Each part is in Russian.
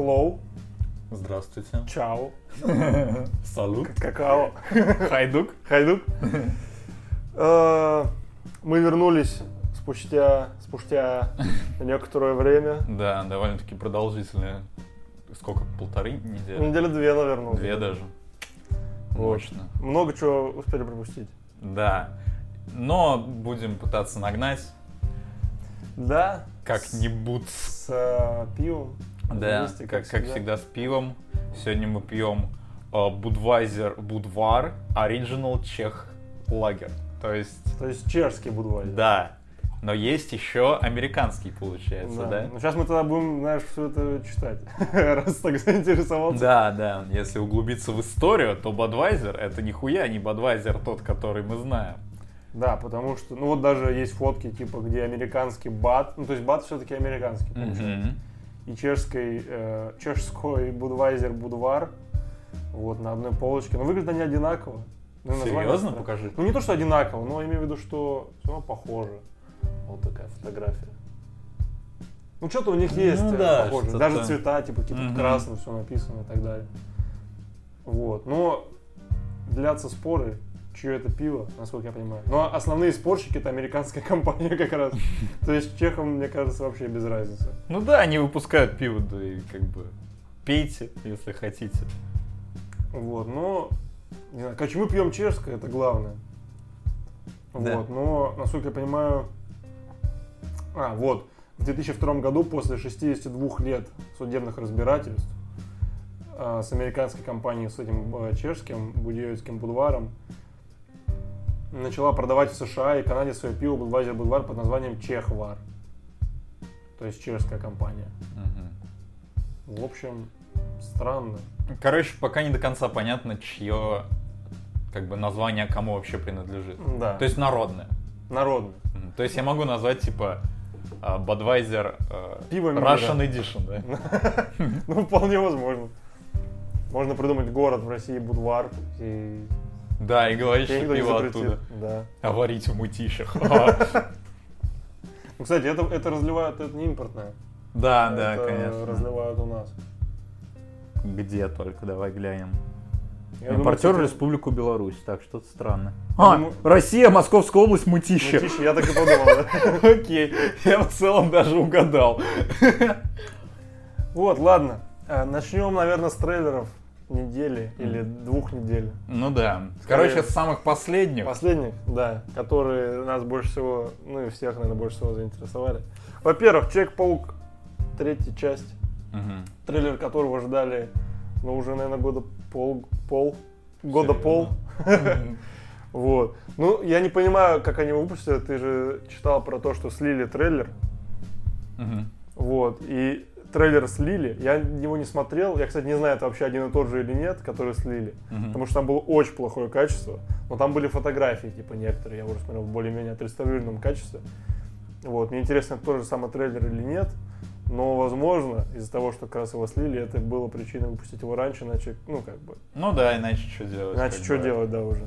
Hello, Здравствуйте. чао, Салют. какао, Хайдук. хайдук. Э, Мы вернулись спустя, спустя некоторое время. Да, довольно-таки продолжительные. Сколько? Полторы недели? Недели две, наверное. Две даже. Мощно. Много чего успели пропустить. Да. Но будем пытаться нагнать Да, как-нибудь. с э, пивом. Да, Вместе, как, как всегда с пивом. Сегодня мы пьем э, Budweiser Budvar Original Чех Лагер. То есть, То есть чешский будвайзер. да. Но есть еще американский, получается, да? Ну, сейчас мы тогда будем, знаешь, все это читать, раз так заинтересовался. Да, да, если углубиться в историю, то Budweiser это нихуя не Budweiser тот, который мы знаем. Да, потому что, ну вот даже есть фотки, типа, где американский бат, ну то есть бат все-таки американский, получается. Мгм. И чешской, э, чешской Будвайзер Будвар, вот, на одной полочке. Но выглядят они одинаково. Ну, Серьезно? Покажи. Ну не то, что одинаково, но имею в виду, что все равно похоже. Вот такая фотография. Ну что-то у них Ну есть э, да, похоже. Даже цвета, типа, типа Мгм. красным все написано и так далее. Вот. Но длятся споры, чье это пиво, насколько я понимаю. Но основные спорщики это американская компания как раз. То есть чехам, мне кажется, вообще без разницы. Ну да, они выпускают пиво, да и как бы пейте, если хотите. Вот, но, не знаю, короче, мы пьем чешское, это главное. Да. Вот, но, насколько я понимаю, а, вот, в 2002 году, после 62 лет судебных разбирательств а, с американской компанией, с этим а, чешским будеевским будваром, начала продавать в США и Канаде свое пиво Budweiser Будвар под названием Чехвар. То есть чешская компания. Мгм. В общем, странно. Короче, пока не до конца понятно, чье как бы название кому вообще принадлежит. Да, То есть народное. народный. Мгм. То есть я могу назвать типа а, Budweiser э, Пиво мира. Russian Edition, да? Ну, вполне возможно. Можно придумать город в России, Будвар, и Да, и говорить, тебя что пиво оттуда. Да. А варить в мытищах. Ну, кстати, это, это разливают, это не импортное. Да, да, это конечно. разливают у нас. Где только, давай глянем. Я думаю, Импортер кстати, Республику Беларусь, так что-то странно. Я А, думаю- Россия, Московская область, ну, Мытищи. тише, я так и подумал, да. Окей, я в целом даже угадал. Вот, ладно. А, Начнем, наверное, с трейлеров недели или двух недель. Ну да. Скорее. Короче, с самых последних. Последних, да, которые нас больше всего, ну и всех, наверное, больше всего заинтересовали. Во-первых, Человек-паук, третья часть. Мгм. трейлер которого ждали, ну, уже, наверное, года пол, пол, года пол. Мгм. Вот. Ну, я не понимаю, как они выпустили. Ты же читал про то, что слили трейлер. Вот. И трейлер слили. Я его не смотрел. Я, кстати, не знаю, это вообще один и тот же или нет, который слили. Мгм. Потому что там было очень плохое качество. Но там были фотографии, типа, некоторые. Я уже смотрел в более-менее отреставрированном качестве. Вот. Мне интересно, это тот же самый трейлер или нет. Но, возможно, из-за того, что как раз его слили, это было причиной выпустить его раньше, иначе, ну, как бы, Ну да, иначе что делать? Иначе что бы. делать, да, уже.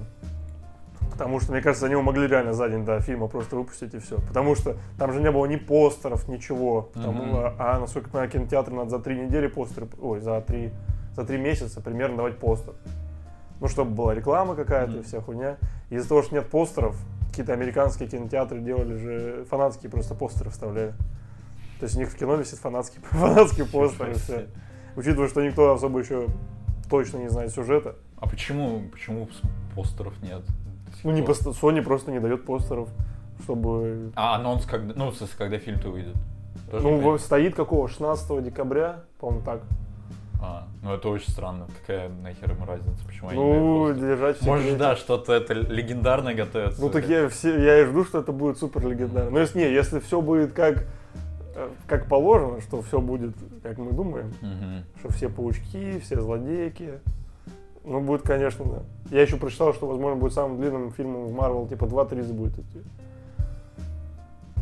Потому что, мне кажется, они его могли реально за день до фильма просто выпустить и все. Потому что там же не было ни постеров, ничего. Там, Мгм. а, насколько понимаю, кинотеатр надо за три недели постеры, ой, за три, за три месяца примерно давать постер. Ну, чтобы была реклама какая-то и Мгм. вся хуйня. Из-за того, что нет постеров, какие-то американские кинотеатры делали же фанатские просто постеры вставляли. То есть у них в кино висит фанатский, фанатский постер и Ничего все. Учитывая, что никто особо еще точно не знает сюжета. А почему, почему постеров нет? Ну, не пост- Sony просто не дает постеров, чтобы... А анонс когда, ну, когда фильм-то выйдет? Тоже ну, стоит какого? 16 декабря, по-моему, так. А, ну это очень странно. Какая нахер им разница? Почему они не ну, постер? держать в Может, да, что-то это легендарное готовится. Ну, так я, все, я и жду, что это будет супер легендарно. Но если не, если все будет как, э, как положено, что все будет, как мы думаем, Мгм. что все паучки, все злодейки, ну, будет, конечно, да. Я еще прочитал, что, возможно, будет самым длинным фильмом в Марвел, типа 2-3 будет идти.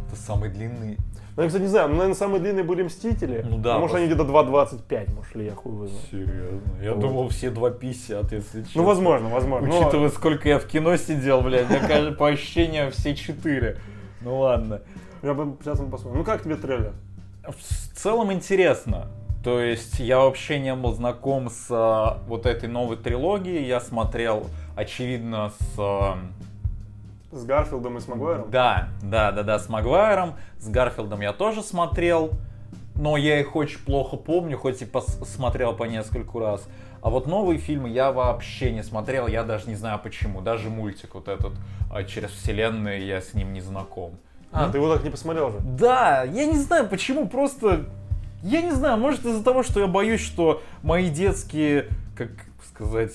Это самый длинный. Ну, я, кстати, не знаю, ну, наверное, самые длинные были Мстители. Ну да, Может, они где-то 2.25, может ли, я хуй его знаю. Серьезно? Я Вот. думал, все 2,50, если честно. Ну, возможно, возможно. Но- Учитывая, сколько я в кино сидел, блядь, мне кажется, по ощущениям все четыре. Ну ладно. Я бы- сейчас мы посмотрим. Ну как тебе трейлер? В целом интересно. То есть я вообще не был знаком с а, вот этой новой трилогией. Я смотрел, очевидно, с... а, С Гарфилдом и с Магуайром? Да, да, да, да, с Магуайром. С Гарфилдом я тоже смотрел. Но я их очень плохо помню, хоть и пос- смотрел по нескольку раз. А вот новые фильмы я вообще не смотрел, я даже не знаю почему. Даже мультик вот этот а, через вселенную я с ним не знаком. А, ты его так не посмотрел же? Да, я не знаю почему, просто... Я не знаю, может из-за того, что я боюсь, что мои детские, как сказать,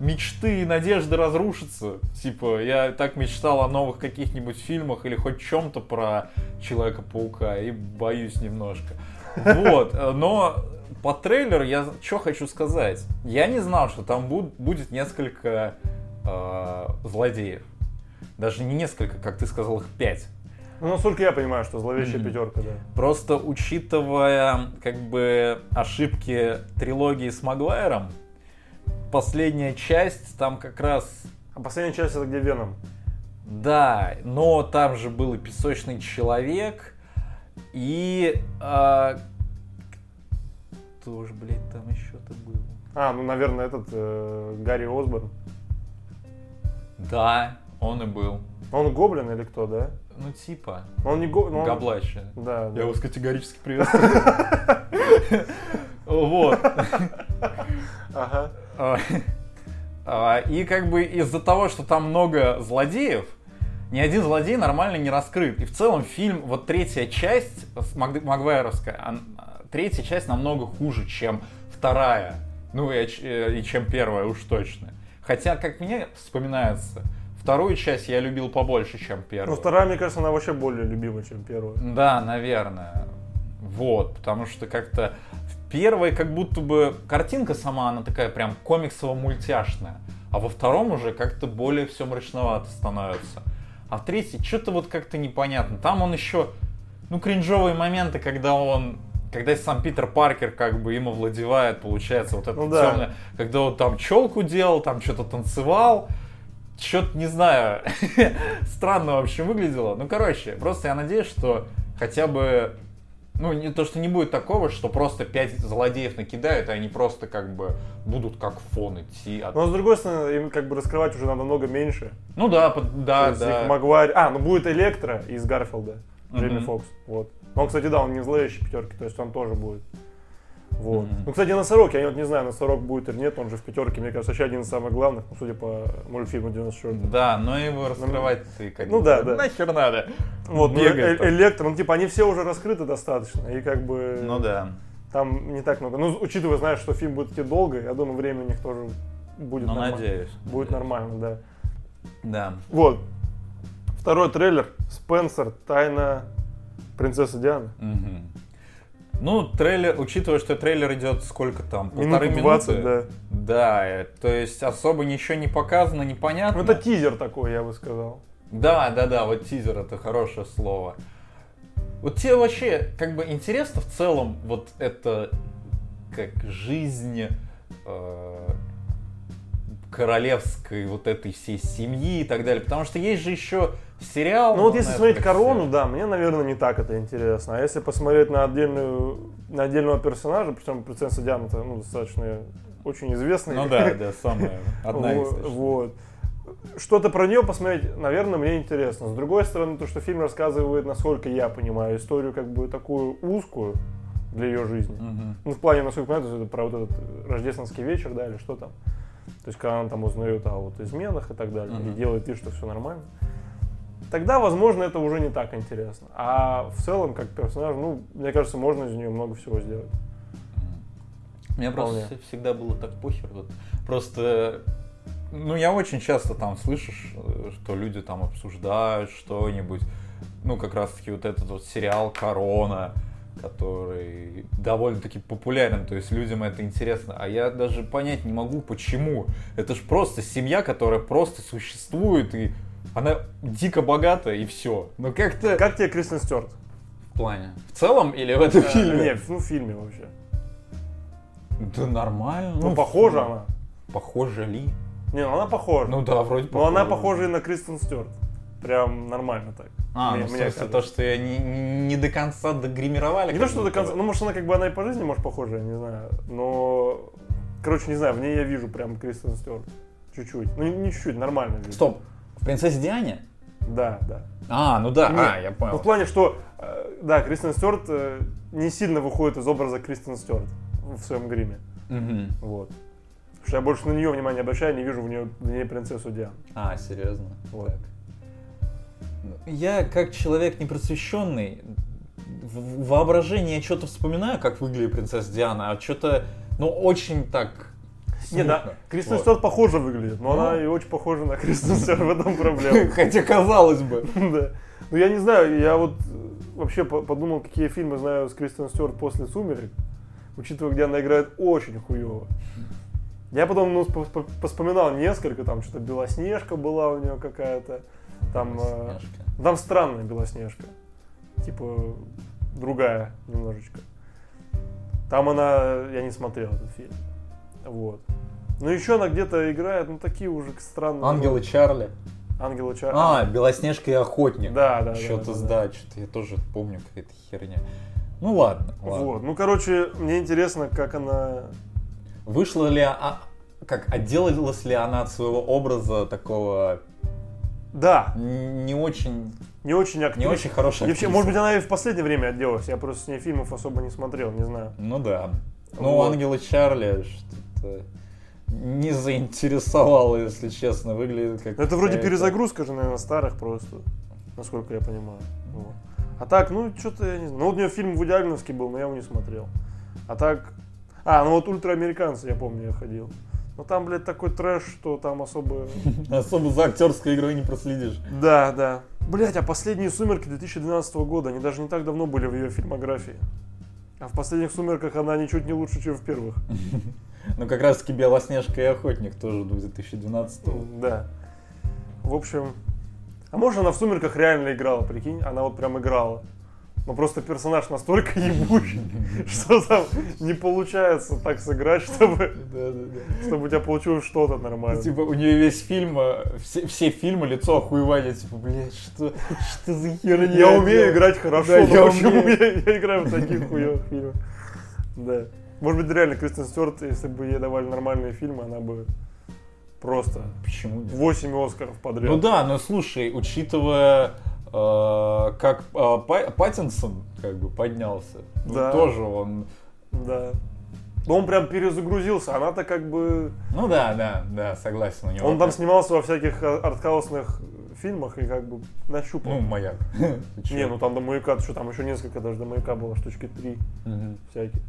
мечты и надежды разрушатся. Типа, я так мечтал о новых каких-нибудь фильмах или хоть чем-то про Человека-паука и боюсь немножко. Вот, э, но по трейлеру я что хочу сказать. Я не знал, что там буд- будет несколько э, злодеев. Даже не несколько, как ты сказал, их пять. Ну, насколько я понимаю, что зловещая Мгм. пятерка, да. Просто учитывая как бы ошибки трилогии с Магуайром, последняя часть там как раз А последняя часть это где Веном? да, но там же был и песочный человек, и а, кто же, блядь, там еще-то был? А, ну, наверное, этот э, Гарри Осборн. Да, он и был. Он гоблин или кто, да? Ну, типа, Он не го... ну, он- Габлачи. Да, да. Я вас категорически приветствую. Вот. Ага. А, а, И как бы из-за того, что там много злодеев, ни один злодей нормально не раскрыт. И в целом фильм, вот третья часть, Маг- Магуайровская, третья часть намного хуже, чем вторая. Ну и, э, и чем первая уж точно. Хотя, как мне вспоминается, вторую часть я любил побольше, чем Ну, первую. вторая, мне кажется, она вообще более любима, чем первая. Да, наверное. Вот, потому что как-то в первой как будто бы картинка сама, она такая прям комиксово-мультяшная. А во втором уже как-то более все мрачновато становится. А в третьей что-то вот как-то непонятно. Там он еще, ну, кринжовые моменты, когда он когда сам Питер Паркер как бы им овладевает, получается, вот это Ну да. темное, когда он там челку делал, там что-то танцевал, что-то, не знаю, странно вообще выглядело. Ну, короче, просто я надеюсь, что хотя бы, ну, не то, что не будет такого, что просто пять злодеев накидают, и они просто как бы будут как фон идти. от- Но с другой стороны, им как бы раскрывать уже надо много меньше. Ну да, под- да, То да. их Магуайр... А, ну будет Электро из Гарфилда. Джейми Мгм. Фокс. Вот. Он, кстати, да, он не зловещий пятерки, то есть он тоже будет. Вот. Мгм. Ну, кстати, Носорог, я вот не знаю, Носорог будет или нет, он же в пятерке, мне кажется, вообще один из самых главных, ну, судя по мультфильму 94 Да, но его раскрывать ты как Ну да, да. Нахер надо. Вот, ну, Э-. Электро, ну, типа, они все уже раскрыты достаточно, и как бы Ну да. там не так много. Ну, учитывая, знаешь, что фильм будет идти долго, я думаю, время у них тоже будет Ну, нормально. надеюсь. Будет надеюсь. нормально, да. Да. Вот. Второй трейлер. Спенсер. Тайна принцессы Дианы. Мгм. Ну, трейлер, учитывая, что трейлер идет сколько там, полторы 20, минуты. да. Да, э, то есть особо ничего не показано, непонятно. Ну, это тизер такой, я бы сказал. Да, да, да, вот тизер это хорошее слово. Вот тебе вообще как бы интересно в целом вот это как жизнь э, королевской вот этой всей семьи и так далее, потому что есть же еще сериал. Ну вот если смотреть корону, да, мне, наверное, не так это интересно. А если посмотреть на отдельную, на отдельного персонажа, причем принцесса Диана, это, ну, достаточно очень известный. Ну да, да, самая одна из. Вот. Что-то про нее посмотреть, наверное, мне интересно. С другой стороны, то, что фильм рассказывает, насколько я понимаю, историю как бы такую узкую для ее жизни. Мгм. Ну, в плане, насколько я понимаю, это про вот этот рождественский вечер, да, или что там. То есть, когда она там узнает о вот изменах и так далее, и Мгм. делает вид, что все нормально. Тогда, возможно, это уже не так интересно. А в целом, как персонаж, ну, мне кажется, можно из нее много всего сделать. Мне просто Вполне. всегда было так похер. Вот. Просто, ну, я очень часто там слышишь, э, что люди там обсуждают что-нибудь. Ну, как раз-таки вот этот вот сериал «Корона», который довольно-таки популярен, то есть людям это интересно. А я даже понять не могу, почему. Это же просто семья, которая просто существует, и она дико богатая, и все. Ну, как-то... Как тебе Кристен Стюарт? В плане? В целом или в этом Э, фильме? Нет, ну, в фильме вообще. Да нормально. Ну, похожа она. Похожа ли? Не, ну она похожа. Ну да, вроде Но она похожа и на Кристен Стюарт. Прям нормально так. А, Мне- ну, мне кажется. то, что я не, не до конца догримировали. Не то, что до конца, ну, может, она как бы, она и по жизни, может, похожа, я не знаю, но, короче, не знаю, в ней я вижу прям Кристен Стюарт, чуть-чуть, ну, не, чуть-чуть, нормально вижу. Стоп, «Принцессе Диане»? Да, да. А, ну да, Нет, а, я Ну, понял. в плане, что, э, да, Кристен Стюарт э, не сильно выходит из образа Кристен Стюарт в своем гриме, Мгм. вот. Потому что я больше на нее внимание обращаю, не вижу в, нее, в ней принцессу Диану. А, серьезно? Вот. Так. Ну, Я, как человек непросвещенный, в воображении я что-то вспоминаю, как выглядит принцесса Диана, а что-то, ну, очень так Не, да. Кристен Вот. Стюарт похоже выглядит, но Ну. она и очень похожа на Кристен Стюарт, в этом проблема. Хотя казалось бы. Да. Ну я не знаю, я вот э, вообще по- подумал, какие фильмы знаю с Кристен Стюарт после «Сумерек», учитывая, где она играет очень хуево. Я потом ну, спо- спо- поспоминал несколько, там что-то Белоснежка была у нее какая-то, там, э, Белоснежка. там странная Белоснежка, типа другая немножечко. Там она, я не смотрел этот фильм, вот. Но еще она где-то играет, ну такие уже странные. Ангелы Чарли. Ангелы Чар- А, Белоснежка и Охотник. Да, да, Что-то, да, да, да. что-то я тоже помню какая-то херня. Ну ладно, ладно. Вот, ну короче, мне интересно, как она Вышла ли, а, как, отделалась ли она от своего образа такого Да, не очень, не очень активно. не очень хорошая вообще, актриса? может быть, она и в последнее время отделалась. Я просто с ней фильмов особо не смотрел, не знаю. Ну да. Ну, Вот. Ангелы Чарли что-то не заинтересовало, если честно. Выглядит как... Это вроде перезагрузка же, наверное, старых просто, насколько я понимаю. Вот. А так, ну, что-то я не знаю. Ну, вот у нее фильм Вуди Алленовский был, но я его не смотрел. А так... А, ну вот «Ультраамериканцы», я помню, я ходил. Но там, блядь, такой трэш, что там особо... Особо за актерской игрой не проследишь. Да, да. Блять, а последние «Сумерки» 2012 года, они даже не так давно были в ее фильмографии. А в последних «Сумерках» она ничуть не лучше, чем в первых. Ну, как раз таки Белоснежка и Охотник тоже 2012 Да. В общем... А может она в «Сумерках» реально играла, прикинь? Она вот прям играла. Но просто персонаж настолько ебучий, что там не получается так сыграть, чтобы, чтобы у тебя получилось что-то нормальное. Типа, у нее весь фильм, э, все, все фильмы, лицо охуевали, типа, блядь, что, что за херня? Я умею играть хорошо, Да, но я почему умею. я, я играю в таких хуевых фильмах? Да. Может быть, реально Кристен Стюарт, если бы ей давали нормальные фильмы, она бы просто Почему нет? 8 Оскаров подряд. Ну да, но слушай, учитывая, э, как э, Па- Паттинсон как бы поднялся, ну, Да. тоже он... Да. Но он прям перезагрузился, она-то как бы... Ну да, да, да, согласен, у него... Он там снимался во всяких а- артхаусных фильмах и как бы нащупал. Ну, маяк. Не, ну там до маяка, что там еще несколько даже до маяка было, штучки три всякие.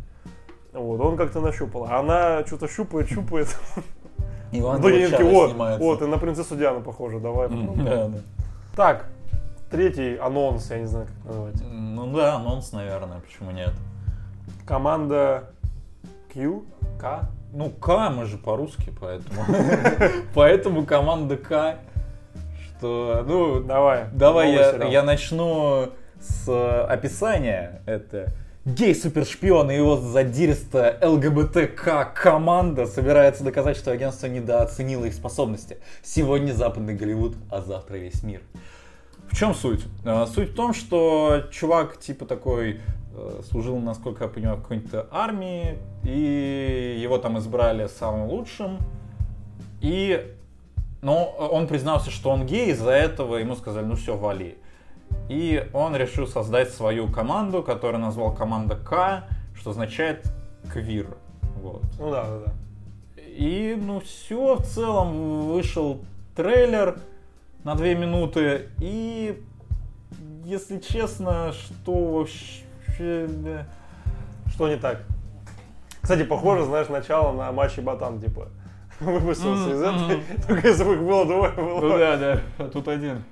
Вот, он как-то нащупал. А она что-то щупает, щупает. И он вот, вот, и на принцессу Диану похоже, давай. М, попробуем». Да, да. Так, третий анонс, я не знаю, как назвать. Ну да, анонс, наверное, почему нет? Команда Q, К. Ну, К, мы же по-русски, поэтому... Поэтому команда К, что, ну, Давай. Давай я, я начну с э, описания. Это гей-супершпион и его задиристая ЛГБТК команда собирается доказать, что агентство недооценило их способности. Сегодня западный Голливуд, а завтра весь мир. В чем суть? Э, Суть в том, что чувак типа такой э, служил, насколько я понимаю, в какой-то армии, и его там избрали самым лучшим. И но он признался, что он гей, из-за этого ему сказали, ну все, вали. И он решил создать свою команду, которую назвал команда К, что означает квир. Вот. Ну да, да, да. И ну все, в целом вышел трейлер на две минуты. И если честно, что вообще... да. Что не так? Кстати, похоже, знаешь, начало на матче Батан, типа. Выпустился из Мгм, этой, только если бы их было двое, было. Ну да, да, а тут один.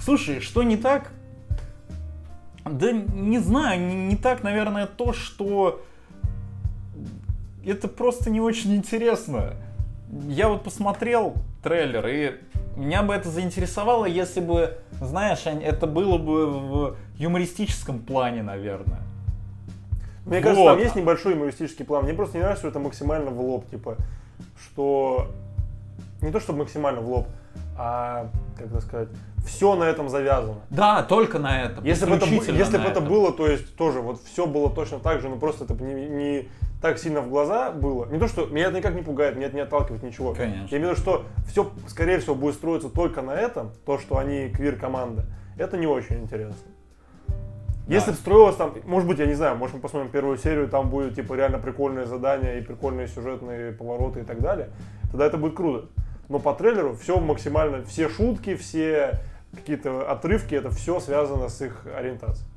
Слушай, что не так? Да не знаю, не, не так, наверное, то, что это просто не очень интересно. Я вот посмотрел трейлер, и меня бы это заинтересовало, если бы, знаешь, это было бы в юмористическом плане, наверное. Мне кажется, Вот. там есть небольшой юмористический план. Мне просто не нравится, что это максимально в лоб, типа, что не то чтобы максимально в лоб, а как это сказать, все на этом завязано. Да, только на этом. Если бы это, если бы это было, то есть тоже вот все было точно так же, но просто это не, не так сильно в глаза было. Не то, что меня это никак не пугает, меня это не отталкивает ничего. Конечно. Я имею в виду, что все, скорее всего, будет строиться только на этом, то, что они квир-команда. Это не очень интересно. Если бы строилось там, может быть, я не знаю, может мы посмотрим первую серию, там будет типа реально прикольные задания и прикольные сюжетные повороты и так далее, тогда это будет круто. Но по трейлеру все максимально, все шутки, все какие-то отрывки, это все связано с их ориентацией.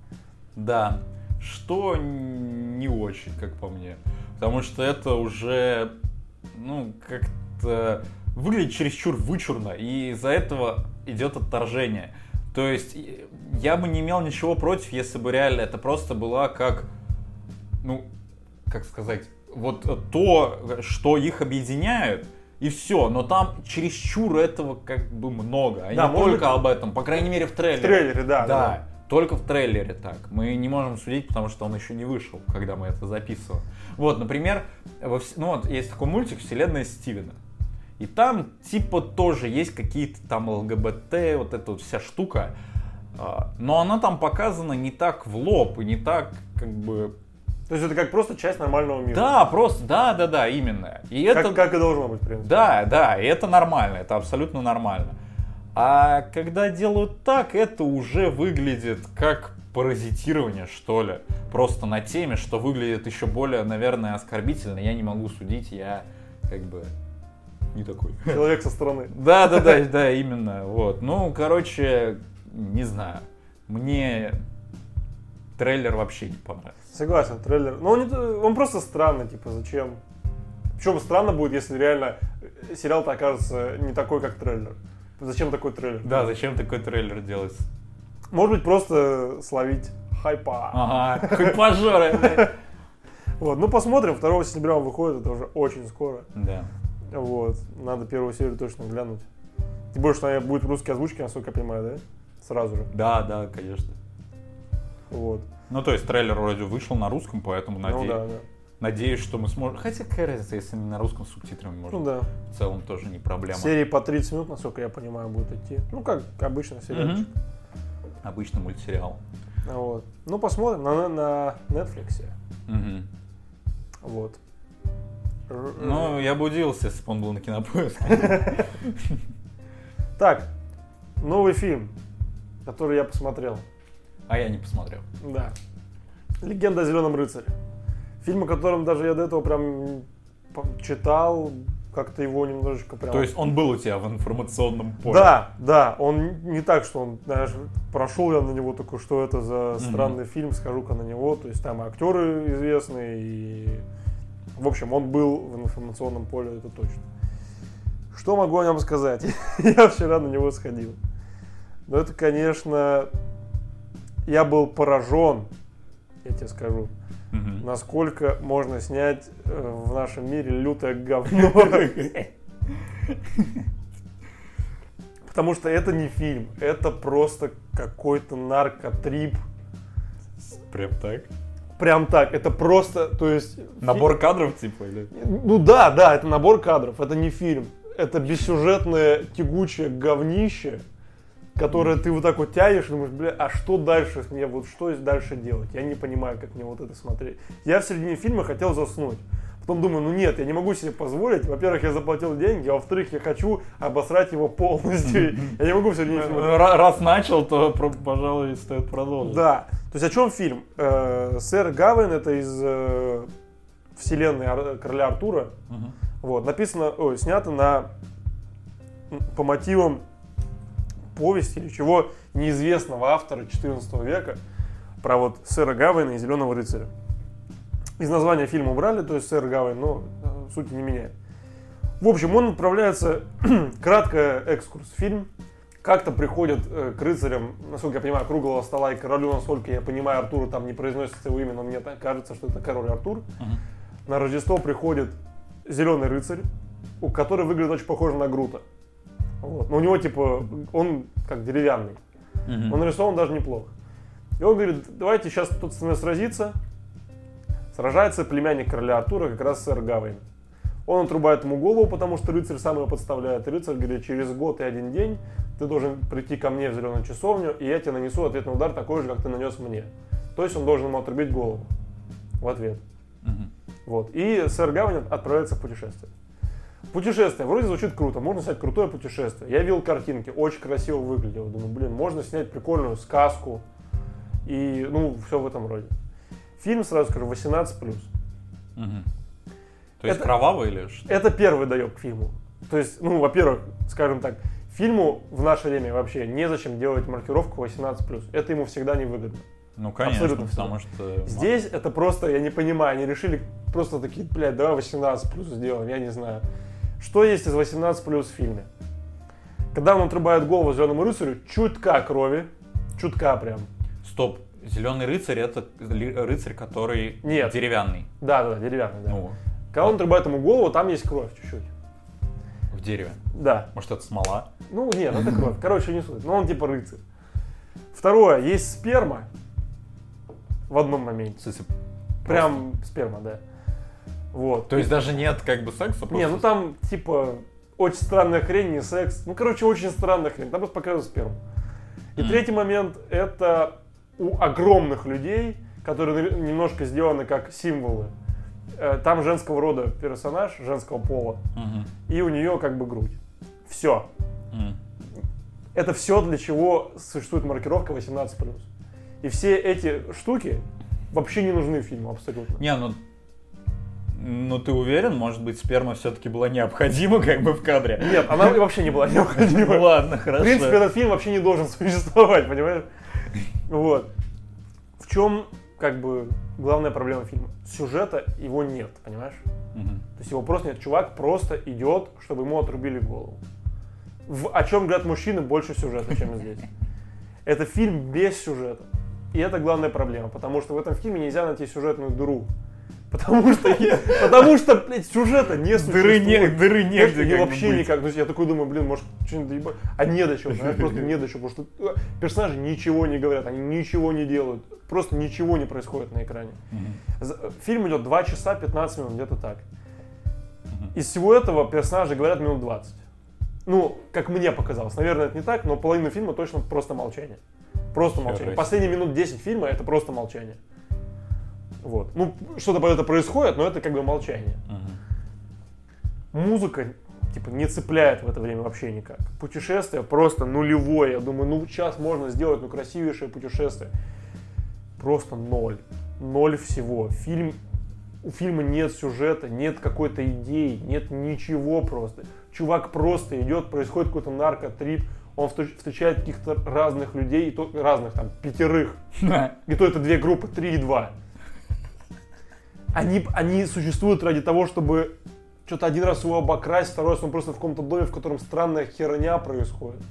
Да. Что не очень, как по мне. Потому что это уже, ну, как-то выглядит чересчур вычурно, и из-за этого идет отторжение. То есть я бы не имел ничего против, если бы реально это просто была как, ну, как сказать, вот то, что их объединяет, и все. Но там чересчур этого как бы много. А Да, не только быть, об этом, по крайней мере в трейлере. В трейлере, да. Да, только в трейлере так. Мы не можем судить, потому что он еще не вышел, когда мы это записываем. Вот, например, во вс- ну вот есть такой мультик «Вселенная Стивена». И там типа тоже есть какие-то там ЛГБТ, вот эта вот вся штука. А, Но она там показана не так в лоб и не так как бы... То есть это как просто часть нормального мира. Да, просто, да, да, да, именно. И Как, это... как и должно быть, в принципе. Да, да, и это нормально, это абсолютно нормально. А когда делают так, это уже выглядит как паразитирование, что ли. Просто на теме, что выглядит еще более, наверное, оскорбительно. Я не могу судить, я как бы не такой. Человек со стороны. Да, да, да, да, именно. Вот. Ну, короче, не знаю. Мне трейлер вообще не понравился. Согласен, трейлер. Но он, не- он просто странный, типа, зачем? Причем странно будет, если реально сериал-то окажется не такой, как трейлер. Зачем такой трейлер? Да, зачем такой трейлер делать? Может быть, просто словить хайпа. Ага, блядь. Вот, ну посмотрим. 2 сентября он выходит, это уже очень скоро. Да. Вот, надо первую серию точно глянуть. Тем более, что будет в русской озвучке, насколько я понимаю, да? Сразу же. Да, да, конечно. Вот. Ну, то есть трейлер вроде вышел на русском, поэтому Ну наде- да, да. надеюсь, что мы сможем... Хотя какая разница, если не на русском субтитрами, может, Ну да. в целом тоже не проблема. Серии по 30 минут, насколько я понимаю, будут идти. Ну, как обычно сериальчик. Мгм. Обычно мультсериал. Вот. Ну, посмотрим на, на Netflix. Мгм. Вот. Р- Ну, я бы удивился, если бы он был на кинопоиске. Так, новый фильм, который я посмотрел. А я не посмотрел. Да. Легенда о Зеленом рыцаре. Фильм, о котором даже я до этого прям читал, как-то его немножечко прям... То есть он был у тебя в информационном поле? Да, да, он не так, что он, знаешь, прошел я на него такой, что это за странный фильм, скажу-ка на него. То есть там актеры известные, и... В общем, он был в информационном поле, это точно. Что могу о нем сказать? я вчера на него сходил. Но это, конечно, я был поражен, я тебе скажу, Мгм. насколько можно снять э, в нашем мире лютое говно. Потому что это не фильм, это просто какой-то наркотрип. Прям так? Прям так, это просто, то есть... Набор кадров, типа, или? Ну да, да, это набор кадров, это не фильм. Это бессюжетное тягучее говнище, которое ты вот так вот тянешь и думаешь, бля, а что дальше мне, вот что дальше делать? Я не понимаю, как мне вот это смотреть. Я в середине фильма хотел заснуть. Потом думаю, ну нет, я не могу себе позволить. Во-первых, я заплатил деньги, а во-вторых, я хочу обосрать его полностью. Я не могу в середине фильма Р- Раз начал, то, пожалуй, стоит продолжить. да. То есть о чем фильм? Э, Сэр Гавин это из э, вселенной короля Артура. Вот, написано, ой, снято на по мотивам повести или чего неизвестного автора 14 века про вот сэра Гавина и Зеленого рыцаря. Из названия фильма убрали, то есть сэр Гавин, но э, сути не меняет. В общем, он отправляется, кратко экскурс в фильм, как-то приходит э, к рыцарям, насколько я понимаю, круглого стола и королю, насколько я понимаю, Артуру там не произносится его имя, но мне так кажется, что это король Артур. Мгм. На Рождество приходит зеленый рыцарь, у который выглядит очень похоже на Грута. Вот. Но у него типа, он как деревянный. Мгм. Он нарисован даже неплохо. И он говорит, давайте сейчас тут с нами сразиться. Сражается племянник короля Артура, как раз сэр Гавейн. Он отрубает ему голову, потому что рыцарь сам его подставляет. И рыцарь говорит, через год и один день ты должен прийти ко мне в зеленую часовню, и я тебе нанесу ответный удар такой же, как ты нанес мне. То есть он должен ему отрубить голову в ответ. Мгм. Вот. И сэр Гавань отправляется в путешествие. Путешествие. Вроде звучит круто. Можно снять крутое путешествие. Я видел картинки. Очень красиво выглядело. Думаю, блин, можно снять прикольную сказку. И, ну, все в этом роде. Фильм, сразу скажу, 18+. Мгм. То есть Это- кровавый или что? Это первый даёк к фильму. То есть, ну, во-первых, скажем так, фильму в наше время вообще незачем делать маркировку 18+. Это ему всегда невыгодно. Ну, конечно, абсолютно потому что... Здесь это просто, я не понимаю, они решили просто такие, блядь, давай 18 плюс сделаем, я не знаю. Что есть из 18 плюс в фильме? Когда он отрубает голову зеленому рыцарю, чутка крови, чутка прям. Стоп, Зеленый рыцарь это рыцарь, который Нет. деревянный. Да, да, деревянный, да. Ну, Когда он отрубает ему голову, там есть кровь чуть-чуть. в дереве. Да. Может, это смола? Ну, нет, это кровь. Короче, не суть. Но он типа рыцарь. Второе, есть сперма в одном моменте. Прям сперма, да. Вот. То есть даже нет как бы секса? Не, ну просто- там, типа, очень странная хрень, не секс. Ну, короче, очень странная хрень. Там просто показывают сперму. И Мгм. третий момент, это у огромных людей, которые немножко сделаны как символы. Э, Там женского рода персонаж, женского пола, Мгм. и у нее как бы грудь. Все. М. Это все, для чего существует маркировка 18+. И все эти штуки вообще не нужны фильму абсолютно. Не, ну... Ну ты уверен, может быть, сперма все-таки была необходима как бы в кадре? Нет, она вообще не была необходима. Ладно, хорошо. В принципе, этот фильм вообще не должен существовать, понимаешь? Вот. В чем, как бы, главная проблема фильма? Сюжета его нет, понимаешь? Мгм. То есть его просто нет. Чувак просто идет, чтобы ему отрубили голову. В, о чем говорят мужчины, больше сюжета, чем здесь. Это фильм без сюжета. И это главная проблема, потому что в этом фильме нельзя найти сюжетную дыру. Потому что, потому что, блядь, сюжета не существует. Дыры, не, дыры Нет, негде как вообще быть. никак. То есть я такой думаю, блин, может, что-нибудь доебать. А не до чего, просто не до чего. Потому что э, персонажи ничего не говорят, они ничего не делают. Просто ничего не происходит на экране. Фильм идет 2 часа 15 минут, где-то так. Из всего этого персонажи говорят минут 20. Ну, как мне показалось. Наверное, это не так, но половину фильма точно просто молчание. Просто молчание. Последние минут 10 фильма это просто молчание. Вот. Ну, что-то по это происходит, но это как бы молчание. Мгм. Музыка, типа, не цепляет в это время вообще никак. Путешествие просто нулевое. Я думаю, ну, сейчас можно сделать, ну, красивейшее путешествие. Просто ноль. Ноль всего. Фильм, у фильма нет сюжета, нет какой-то идеи, нет ничего просто. Чувак просто идет, происходит какой-то наркотрип, он встреч- встречает каких-то разных людей, и то, разных там, пятерых. И то это две группы, три и два. Они, они существуют ради того, чтобы что-то один раз его обокрасть, второй раз он просто в каком-то доме, в котором странная херня происходит.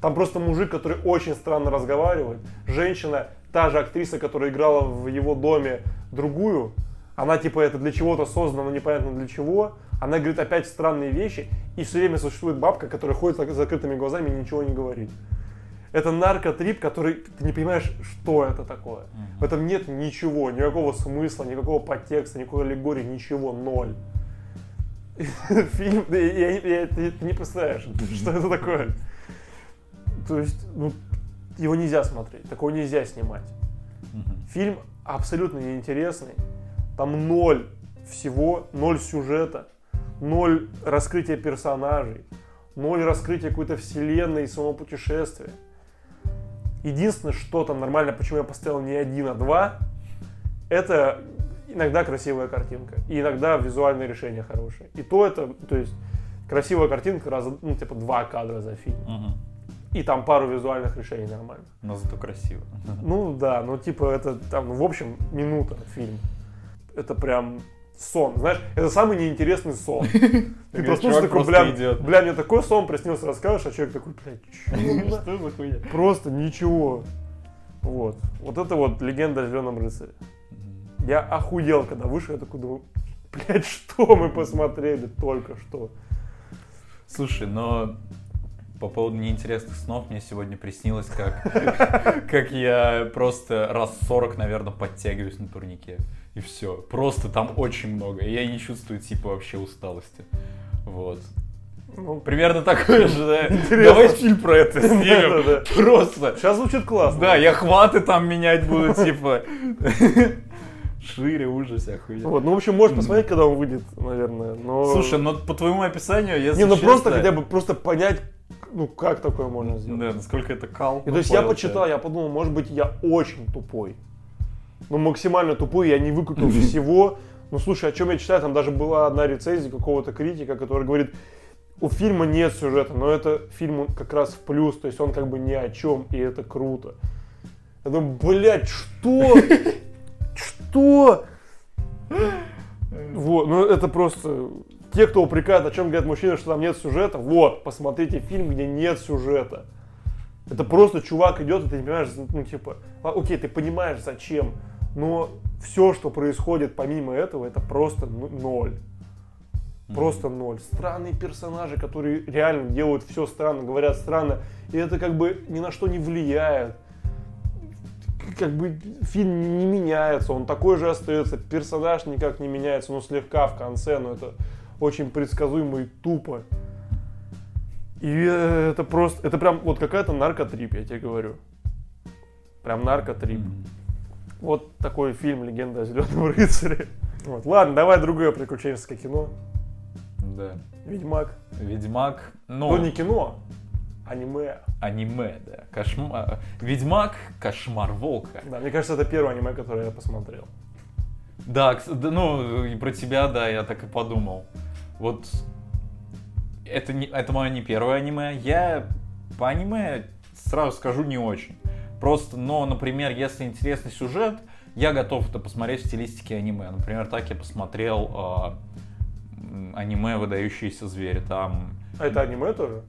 Там просто мужик, который очень странно разговаривает. Женщина, та же актриса, которая играла в его доме другую, она типа это для чего-то создана, но непонятно для чего. Она говорит опять странные вещи, и все время существует бабка, которая ходит с закрытыми глазами и ничего не говорит. Это наркотрип, который ты не понимаешь, что это такое. В этом нет ничего, никакого смысла, никакого подтекста, никакой аллегории, ничего, ноль. Фильм, я- я- я- ты ты не представляешь, что это такое. То есть, ну, его нельзя смотреть, такого нельзя снимать. Фильм абсолютно неинтересный. Там ноль всего, ноль сюжета, ноль раскрытия персонажей, ноль раскрытия какой-то вселенной и самого путешествия. Единственное, что там нормально, почему я поставил не один, а два, это иногда красивая картинка, и иногда визуальные решения хорошие. И то это, то есть, красивая картинка, раз, ну, типа, два кадра за фильм. Мгм. И там пару визуальных решений нормально. Но зато красиво. Ну да, ну типа это там, ну, в общем, минута фильм. Это прям сон, знаешь, это самый неинтересный сон. Ты проснулся такой, бля, бля, мне такой сон приснился, расскажешь, а человек такой, блядь, чё? Что за хуйня? Просто ничего. Вот. Вот это вот легенда о зеленом рыцаре. Я охуел, когда вышел, я такой думаю, блядь, что мы посмотрели только что. Слушай, но по поводу неинтересных снов мне сегодня приснилось, как, как я просто раз 40, наверное, подтягиваюсь на турнике. И все. Просто там очень много. И я не чувствую типа вообще усталости. Вот. Ну, Примерно такое же, да? Интересно. Давай фильм про это снимем. Да-да-да. Просто. Сейчас звучит классно. Да, я хваты там менять буду, типа. Шире, ужас, охуенно. Вот, ну, в общем, можешь посмотреть, когда он выйдет, наверное. Но... Слушай, ну по твоему описанию, если Не, ну просто честно, хотя бы просто понять, ну как такое можно сделать. Да, насколько это кал. И то есть я почитал, я подумал, может быть, я очень тупой. Ну, максимально тупой, я не выкупил всего. Ну, слушай, о чем я читаю, там даже была одна рецензия какого-то критика, который говорит, у фильма нет сюжета, но это фильм как раз в плюс, то есть он как бы ни о чем, и это круто. Я думаю, блядь, что? Что? Вот, ну это просто... Те, кто упрекает, о чем говорят мужчины, что там нет сюжета, вот, посмотрите фильм, где нет сюжета. Это просто чувак идет, и ты не понимаешь, ну типа, а, окей, ты понимаешь зачем, но все, что происходит помимо этого, это просто ноль. Просто ноль. Странные персонажи, которые реально делают все странно, говорят странно, и это как бы ни на что не влияет. Как бы фильм не меняется, он такой же остается, персонаж никак не меняется, но слегка в конце, но это очень предсказуемо и тупо. И э, это просто, это прям вот какая-то наркотрип, я тебе говорю. Прям наркотрип. Мгм. Вот такой фильм «Легенда о зеленом рыцаре». Вот. Ладно, давай другое приключенческое кино. Да. Ведьмак. Ведьмак, Ну, ну, не кино, аниме. аниме, да. Кошмар. Ведьмак, кошмар волка. Да, мне кажется, это первое аниме, которое я посмотрел. Да, ну, и про тебя, да, я так и подумал. Вот это, не, это мое не первое аниме. Я по аниме, сразу скажу, не очень. Просто, но, например, если интересный сюжет, я готов это посмотреть в стилистике аниме. Например, так я посмотрел м, аниме «Выдающиеся звери». Там А это аниме тоже?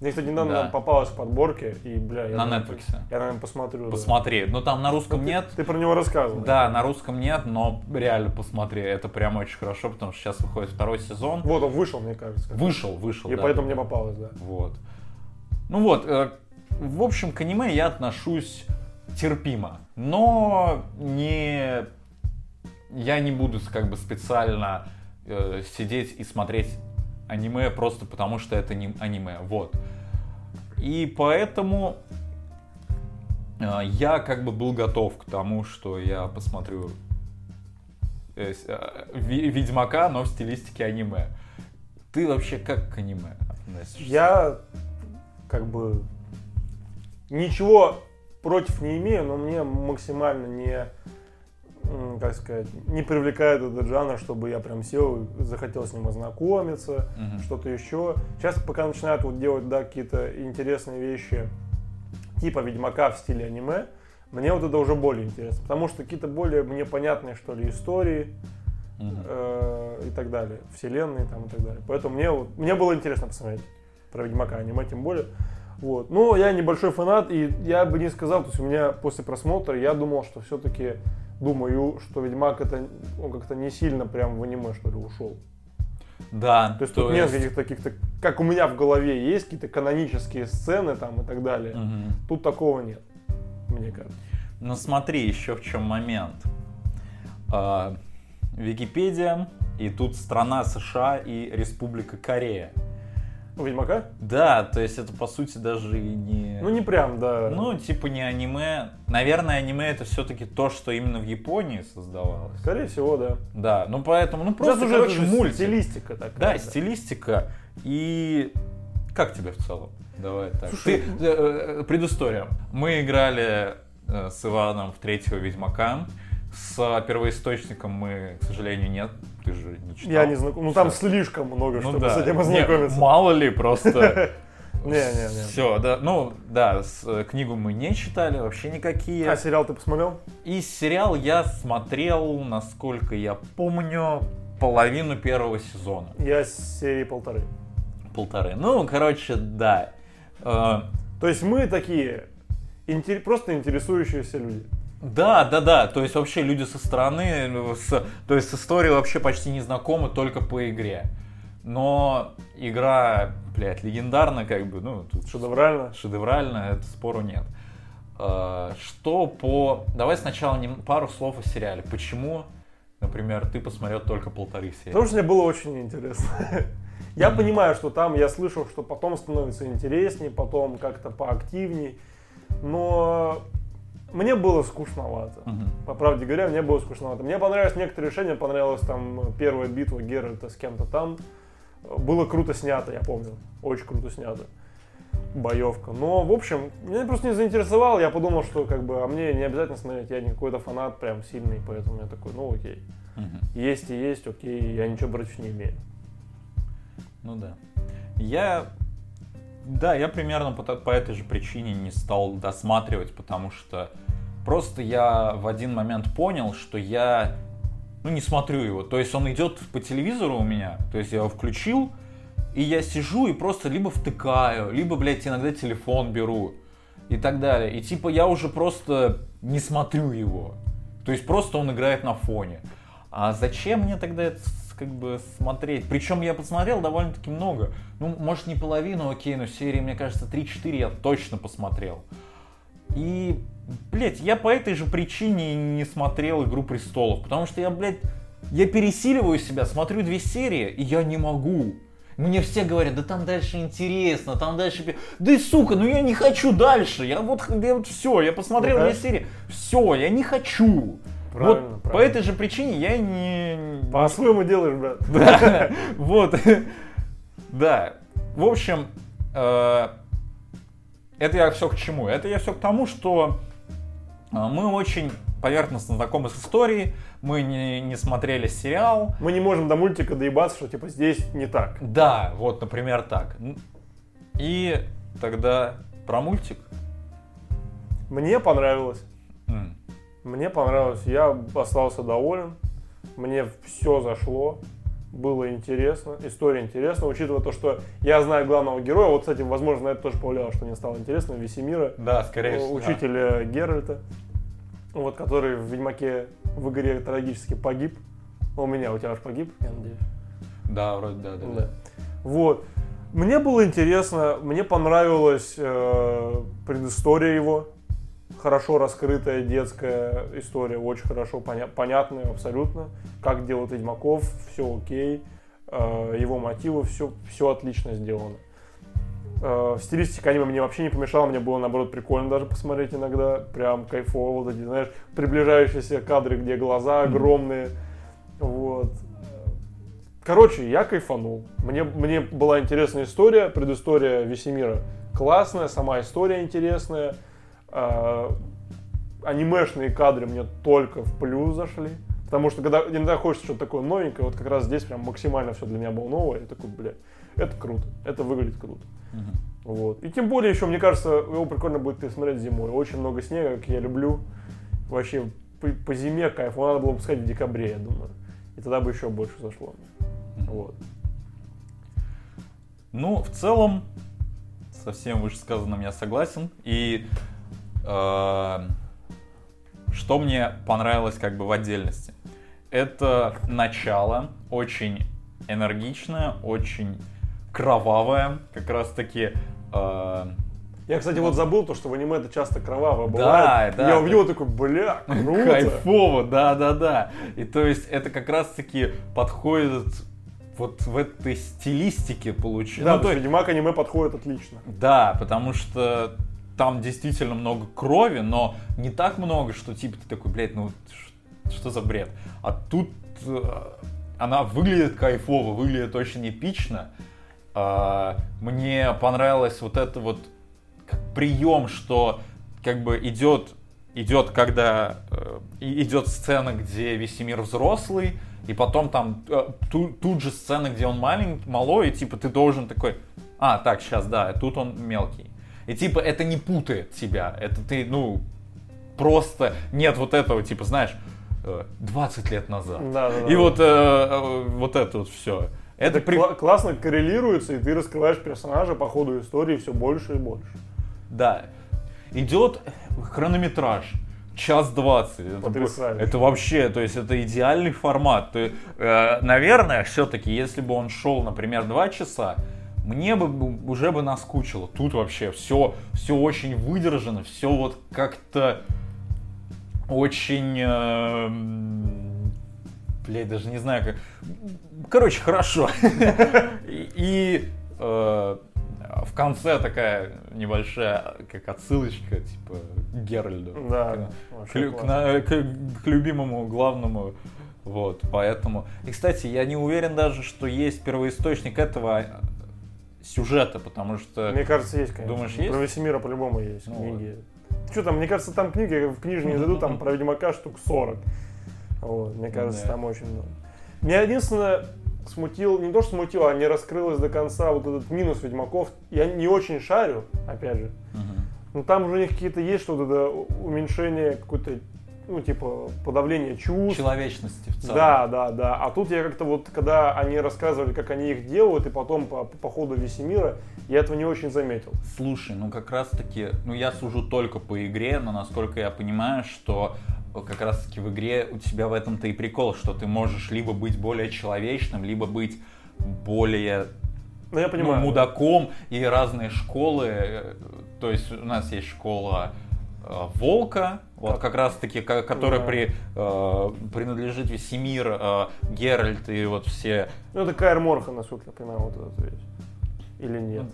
Мне, кстати, недавно Да. нам попалось в подборке, и, бля, я... на наверное, Netflix. Я, наверное, посмотрю. да. Посмотри. Ну, там на русском Ну, ты- нет. Ты про него рассказывал. Да, на русском нет, но реально посмотри, это прям очень хорошо, потому что сейчас выходит второй сезон. Вот он вышел, мне кажется. Вышел, вышел. И да. поэтому мне попалось, да. Вот. Ну вот, э, в общем, к аниме я отношусь терпимо, но не... Я не буду как бы специально э, сидеть и смотреть аниме просто потому, что это не аниме. Вот. И поэтому э, я как бы был готов к тому, что я посмотрю э, э, Ведьмака, но в стилистике аниме. Ты вообще как к аниме относишься? Я как бы ничего против не имею, но мне максимально не, как сказать, не привлекает этот жанр, чтобы я прям сел и захотел с ним ознакомиться, Мгм. что-то еще. Сейчас пока начинают вот делать, да, какие-то интересные вещи, типа Ведьмака в стиле аниме, мне вот это уже более интересно, потому что какие-то более мне понятные, что ли, истории, Мгм. э, и так далее, вселенные там и так далее. Поэтому мне, вот, мне было интересно посмотреть про Ведьмака, аниме тем более. Вот. Но я небольшой фанат, и я бы не сказал, то есть у меня после просмотра я думал, что все-таки думаю, что Ведьмак это он как-то не сильно прям в аниме, что ли, ушел. Да, То есть тут нет каких-то, каких-то, как у меня в голове есть какие-то канонические сцены там и так далее. Мгм. Тут такого нет, мне кажется. Ну смотри, еще в чем момент. А, Википедия, и тут страна США и Республика Корея. У Ведьмака? Да, то есть это по сути даже и не... Ну не прям, да. Ну, типа не аниме. Наверное, аниме это все-таки то, что именно в Японии создавалось. Скорее всего, да. Да, ну поэтому, ну просто, Сейчас уже короче, это же мультик. стилистика такая. Да, стилистика. И как тебе в целом? Давай так. Слушай, Ты, э, э, предыстория. Мы играли э, с Иваном в третьего Ведьмака. С первоисточником мы, к сожалению, нет. Ты же не читал. Я не знаком. Ну там слишком много, Ну чтобы да. с этим Не, ознакомиться. мало ли, просто... Не-не-не. Все, да. Ну, да, с, э, книгу мы не читали, вообще никакие. А сериал ты посмотрел? И сериал я смотрел, насколько я помню, половину первого сезона. Я с серии полторы. Полторы. Ну, короче, да. Э, То есть мы такие интер- просто интересующиеся люди. Да, да, да. То есть вообще люди со стороны, с, то есть с историей вообще почти не знакомы только по игре. Но игра, блядь, легендарна, как бы, ну, тут Шедеврально. шедеврально, это спору нет. Э, Что по... Давай сначала пару слов о сериале. Почему, например, ты посмотрел только полторы серии? Потому что мне было очень интересно. Я понимаю, что там я слышал, что потом становится интереснее, потом как-то поактивней. Но мне было скучновато. Мгм. По правде говоря, мне было скучновато. Мне понравились некоторые решения, понравилась там первая битва Геральта с кем-то там. Было круто снято, я помню. Очень круто снято. Боевка. Но, в общем, меня просто не заинтересовало. Я подумал, что как бы, а мне не обязательно смотреть. Я не какой-то фанат прям сильный, поэтому я такой, ну окей. Мгм. Есть и есть, окей, я ничего против не имею. Ну да. Я... Да, я примерно по, по этой же причине не стал досматривать, потому что просто я в один момент понял, что я ну, не смотрю его. То есть он идет по телевизору у меня, то есть я его включил, и я сижу и просто либо втыкаю, либо, блядь, иногда телефон беру и так далее. И типа я уже просто не смотрю его. То есть просто он играет на фоне. А зачем мне тогда это как бы смотреть? Причем я посмотрел довольно-таки много. Ну, может, не половину, окей, но серии, мне кажется, 3-4 я точно посмотрел. И, блядь, я по этой же причине не смотрел «Игру престолов», потому что я, блядь, я пересиливаю себя, смотрю две серии, и я не могу. Мне все говорят, да там дальше интересно, там дальше... пи-». Да и сука, ну я не хочу дальше. Я вот, я вот все, я посмотрел две серии. Все, я не хочу. Правильно, вот по правильно. этой же причине я не... По-своему делаешь, брат. Да, вот. Да. В общем, э, это я все к чему? Это я все к тому, что э, мы очень поверхностно знакомы с историей, мы не, не смотрели сериал. Мы не можем до мультика доебаться, что типа здесь не так. Да, вот, например, так. И тогда про мультик. Мне понравилось. Мне понравилось. Я остался доволен. Мне все зашло. Было интересно. История интересна, учитывая то, что я знаю главного героя. Вот, кстати, возможно, это тоже повлияло, что мне стало интересно. Весемира, Да, скорее всего. учителя Геральта, вот, который в Ведьмаке в игре трагически погиб. У меня, у тебя уж погиб, я надеюсь. Да, вроде да, да. Да. Вот. Мне было интересно, мне понравилась э, предыстория его. Хорошо раскрытая детская история, очень хорошо поня- понятная абсолютно. Как делают Ведьмаков, все окей. Э, его мотивы, все, все отлично сделано. Э, в стилистике аниме мне вообще не помешало, мне было наоборот прикольно даже посмотреть иногда. Прям кайфово, вот эти, знаешь, приближающиеся кадры, где глаза огромные. Вот. Короче, я кайфанул. Мне, мне была интересная история, предыстория Весемира классная, сама история интересная. А, анимешные кадры мне только в плюс зашли. Потому что когда иногда хочется что-то такое новенькое, вот как раз здесь прям максимально все для меня было новое. Я такой, блядь, это круто, это выглядит круто. Мгм. Вот. И тем более еще, мне кажется, его прикольно будет пересмотреть зимой. Очень много снега, как я люблю. Вообще, по, по зиме кайф. Его надо было пускать в декабре, я думаю. И тогда бы еще больше зашло. Вот. Ну, в целом, со всем вышесказанным я согласен. И что мне понравилось как бы в отдельности? Это начало очень энергичное, очень кровавое, как раз таки. э, Я, кстати, вот забыл то, что в аниме это часто кроваво бывает. да, я да. увидел такой, бля, круто. Кайфово, да-да-да. И то есть это как раз-таки подходит вот в этой стилистике получилось. Да, Ну, то то есть Ведьмак аниме подходит отлично. Да, потому что там действительно много крови, но не так много, что типа ты такой, блядь, ну что за бред. А тут э, она выглядит кайфово, выглядит очень эпично. А, Мне понравилось вот это вот прием, что как бы идет идет, когда э, идет сцена, где Весемир взрослый, и потом там э, ту- тут же сцена, где он маленький, малой, и типа ты должен такой, а, так, сейчас, да, тут он мелкий. И типа это не путает тебя, это ты, ну, просто нет вот этого, типа, знаешь, э, 20 лет назад. Да, да, да. И вот, э, э, вот это вот все. Это, Это при- кла- классно коррелируется, и ты раскрываешь персонажа по ходу истории все больше и больше. Да. Идет хронометраж. час двадцать. Это, это вообще, то есть это идеальный формат. То, э, наверное, все-таки, если бы он шел, например, два часа, мне бы уже бы наскучило. Тут вообще все, все очень выдержано, все вот как-то очень, э, блядь, даже не знаю как. Короче, хорошо. И, э, в конце такая небольшая, как отсылочка, типа Геральду. Да, К- к, на- любимому главному. Вот, поэтому. И, кстати, я не уверен даже, что есть первоисточник этого э, сюжета, потому что. Мне кажется, есть, конечно. Думаешь, есть? Про Весемира по-любому есть Ну книги. Что там, мне кажется, там книги в книжные дадут, там про Ведьмака штук 40. Вот, мне кажется, Да. там очень много. Меня единственное смутил, не то что смутило, а не раскрылось до конца вот этот минус Ведьмаков. Я не очень шарю, опять же. Мгм. Но там уже у них какие-то есть что-то уменьшение какой-то, ну, типа, подавление чувств. Человечности в целом. Да, да, да. А тут я как-то вот, когда они рассказывали, как они их делают, и потом по, по ходу Весемира, я этого не очень заметил. Слушай, ну как раз таки, ну я сужу только по игре, но насколько я понимаю, что как раз таки в игре у тебя в этом-то и прикол, что ты можешь либо быть более человечным, либо быть более Ну, я ну, понимаю. мудаком и разные школы. э, То есть у нас есть школа э, волка, вот Как- как раз таки, ко- которая Да. при, э, принадлежит Весемир, э, Геральт и вот все. Ну, это Кайр Морха, насколько я понимаю, вот этот весь. Или нет?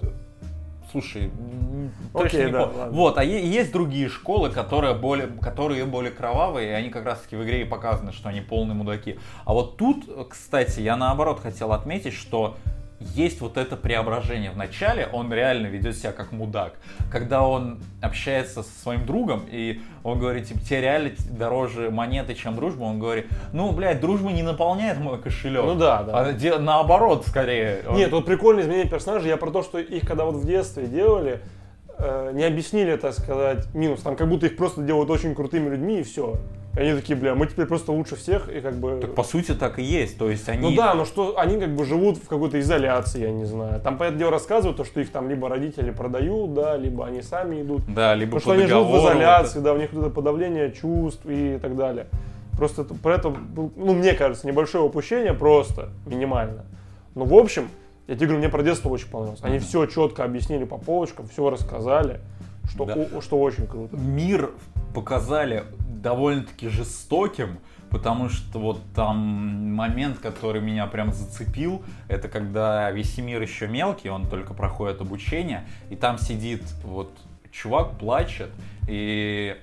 Слушай, м, Окей, точно не да, помню. Вот, а есть другие школы, которые более, которые более кровавые, и они как раз таки в игре и показаны, что они полные мудаки. А вот тут, кстати, я наоборот хотел отметить, что есть вот это преображение. В начале он реально ведет себя как мудак. Когда он общается со своим другом, и он говорит, типа, тебе реально дороже монеты, чем дружба, он говорит, ну, блядь, дружба не наполняет мой кошелек. Ну да, да. А де- наоборот, скорее. Нет, тут прикольное изменение персонажей. Я про то, что их когда вот в детстве делали, э, не объяснили, так сказать, минус. Там как будто их просто делают очень крутыми людьми и все. И они такие, бля, мы теперь просто лучше всех и как бы... Так, по сути, так и есть. То есть они... Ну да, но что они как бы живут в какой-то изоляции, я не знаю. Там, по этому делу, рассказывают, то, что их там либо родители продают, да, либо они сами идут. Да, либо Потому что по они живут в изоляции, да, у них вот это подавление чувств и так далее. Просто это, про это, ну, мне кажется, небольшое упущение просто, минимально. Но в общем, я тебе говорю, мне про детство очень понравилось. Они все четко объяснили по полочкам, все рассказали, что, Да. о- что очень круто. Мир показали довольно-таки жестоким, потому что вот там момент, который меня прям зацепил, это когда Весемир еще мелкий, он только проходит обучение, и там сидит вот чувак, плачет, и